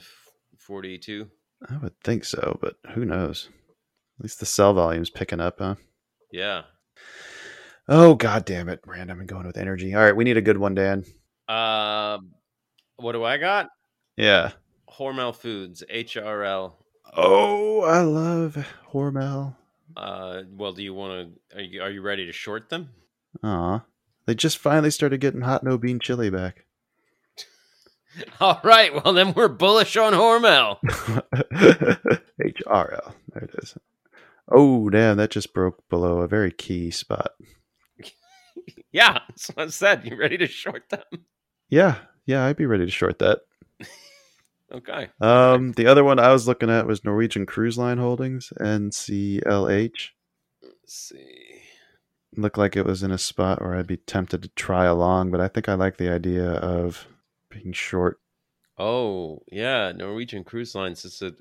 Speaker 4: 42
Speaker 1: I would think so, but who knows? At least the sell volume's picking up, huh?
Speaker 4: yeah
Speaker 1: Oh god damn it, random and going with energy. All right, we need a good one, Dan.
Speaker 4: Um, what do I got?
Speaker 1: Yeah.
Speaker 4: Hormel Foods, HRL.
Speaker 1: Oh, I love Hormel.
Speaker 4: Uh, well, do you want to? Are you are you ready to short them?
Speaker 1: Aw. They just finally started getting hot no bean chili back. [laughs]
Speaker 4: All right. Well, then we're bullish on Hormel. [laughs]
Speaker 1: HRL. There it is. Oh, damn. That just broke below a very key spot. [laughs]
Speaker 4: yeah, that's what I said. You ready to short them?
Speaker 1: Yeah. Yeah, I'd be ready to short that.
Speaker 4: Okay.
Speaker 1: Um, the other one I was looking at was Norwegian Cruise Line Holdings, NCLH.
Speaker 4: Let's see.
Speaker 1: Looked like it was in a spot where I'd be tempted to try along, but I think I like the idea of being short.
Speaker 4: Oh yeah, Norwegian Cruise Lines is a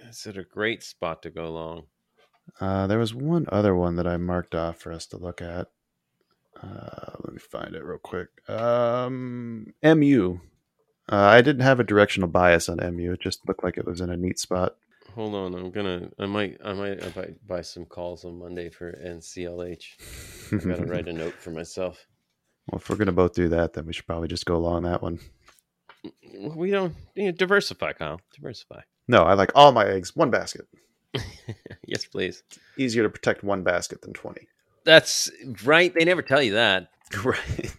Speaker 4: is it a great spot to go long.
Speaker 1: Uh, there was one other one that I marked off for us to look at. Uh, let me find it real quick. Um, MU. Uh, I didn't have a directional bias on MU. It just looked like it was in a neat spot.
Speaker 4: Hold on, I'm gonna. I might. I might. I might buy some calls on Monday for NCLH. I gotta [laughs] write a note for myself.
Speaker 1: Well, if we're gonna both do that, then we should probably just go along that one.
Speaker 4: We don't you know, diversify, Kyle. Diversify.
Speaker 1: No, I like all my eggs one basket. [laughs]
Speaker 4: yes, please.
Speaker 1: Easier to protect one basket than twenty.
Speaker 4: That's right. They never tell you that. [laughs]
Speaker 1: Right.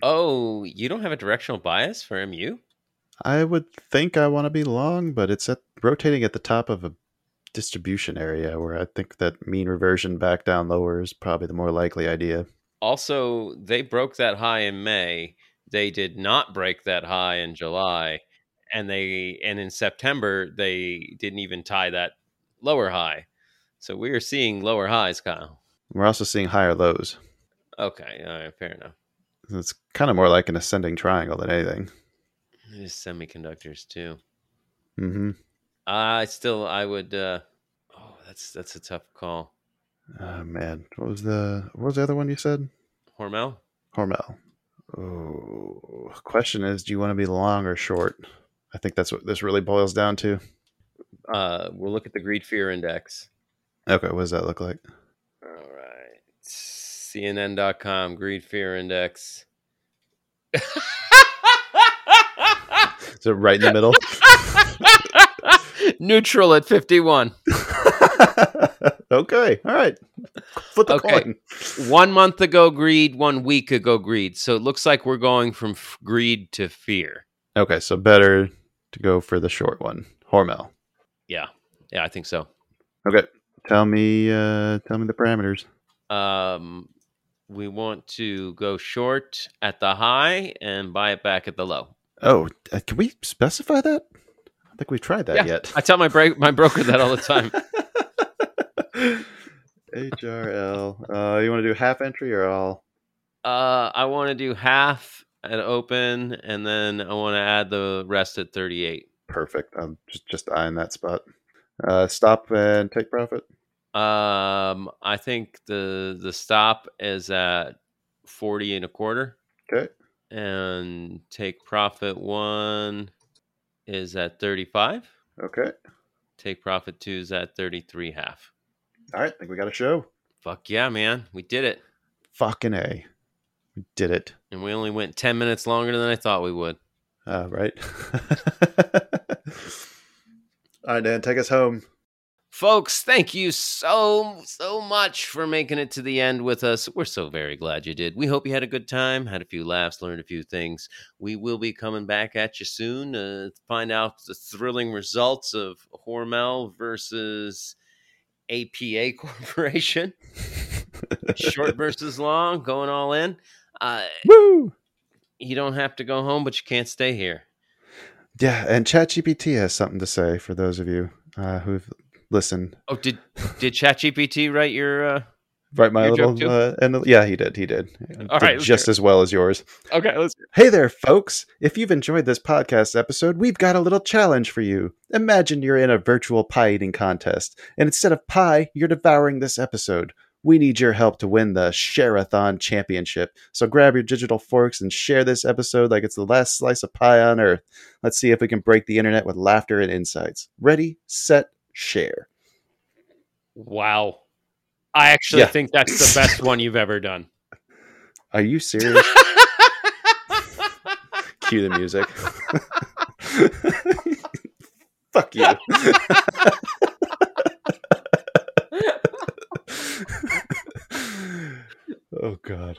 Speaker 4: Oh, you don't have a directional bias for MU?
Speaker 1: I would think I want to be long, but it's at rotating at the top of a distribution area where I think that mean reversion back down lower is probably the more likely idea.
Speaker 4: Also, they broke that high in May. They did not break that high in July, and they and in September they didn't even tie that lower high. So we are seeing lower highs, Kyle.
Speaker 1: We're also seeing higher lows.
Speaker 4: Okay, all right, fair enough.
Speaker 1: It's kind of more like an ascending triangle than anything.
Speaker 4: Is semiconductors too.
Speaker 1: Mm-hmm.
Speaker 4: I still, I would. uh Oh, that's that's a tough call.
Speaker 1: Oh man, what was the what was the other one you said?
Speaker 4: Hormel.
Speaker 1: Hormel. Oh, question is, do you want to be long or short? I think that's what this really boils down to.
Speaker 4: Uh, we'll look at the greed fear index.
Speaker 1: Okay, what does that look like?
Speaker 4: All right. CNN.com greed fear index. [laughs]
Speaker 1: Is it right in the middle? [laughs]
Speaker 4: Neutral at 51. [laughs]
Speaker 1: okay, all right. Flip the
Speaker 4: Okay.
Speaker 1: coin.
Speaker 4: One month ago, greed. One week ago, greed. So it looks like we're going from f- greed to fear.
Speaker 1: Okay, so better to go for the short one. Hormel.
Speaker 4: Yeah. Yeah, I think so.
Speaker 1: Okay, tell me, uh, tell me the parameters.
Speaker 4: Um, we want to go short at the high and buy it back at the low.
Speaker 1: Oh, uh, can we specify that? I don't think we've tried that
Speaker 4: Yeah,
Speaker 1: yet.
Speaker 4: I tell my break my broker that all the time.
Speaker 1: HRL. Uh, you want to do half entry or all?
Speaker 4: Uh, I want to do half at open, and then I want to add the rest at 38.
Speaker 1: Perfect. I'm just just eyeing that spot. Uh, stop and take profit.
Speaker 4: Um, I think the the stop is at 40 and a quarter,
Speaker 1: Okay.
Speaker 4: And take profit one is at 35.
Speaker 1: Okay.
Speaker 4: Take profit two is at 33 half.
Speaker 1: All right. I think we got a show.
Speaker 4: Fuck yeah, man, we did it,
Speaker 1: Fucking a. We did it.
Speaker 4: and we only went 10 minutes longer than I thought we would.
Speaker 1: Uh, right. [laughs] All right, Dan, take us home.
Speaker 4: Folks, thank you so, so much for making it to the end with us. We're so very glad you did. We hope you had a good time, had a few laughs, learned a few things. We will be coming back at you soon uh, to find out the thrilling results of Hormel versus APA [laughs] Corporation. Short [laughs] versus long, going all in. Uh,
Speaker 1: Woo!
Speaker 4: you don't have to go home, but you can't stay here.
Speaker 1: Yeah, and ChatGPT has something to say for those of you uh, who've listened.
Speaker 4: Oh, did did ChatGPT write your? Uh...
Speaker 1: Write my
Speaker 4: Your
Speaker 1: little uh, and yeah, he did. He did.
Speaker 4: All
Speaker 1: Did
Speaker 4: right,
Speaker 1: just as well as yours.
Speaker 4: Okay, let's.
Speaker 1: Hey there, folks! If you've enjoyed this podcast episode, we've got a little challenge for you. Imagine you're in a virtual pie eating contest, and instead of pie, you're devouring this episode. We need your help to win the Share-a-thon Championship. So grab your digital forks and share this episode like it's the last slice of pie on earth. Let's see if we can break the internet with laughter and insights. Ready, set, share.
Speaker 4: Wow. I actually
Speaker 1: yeah.
Speaker 4: think that's the [laughs] best one you've ever done.
Speaker 1: Are you serious? [laughs] Cue the music. [laughs] Fuck you. oh, God.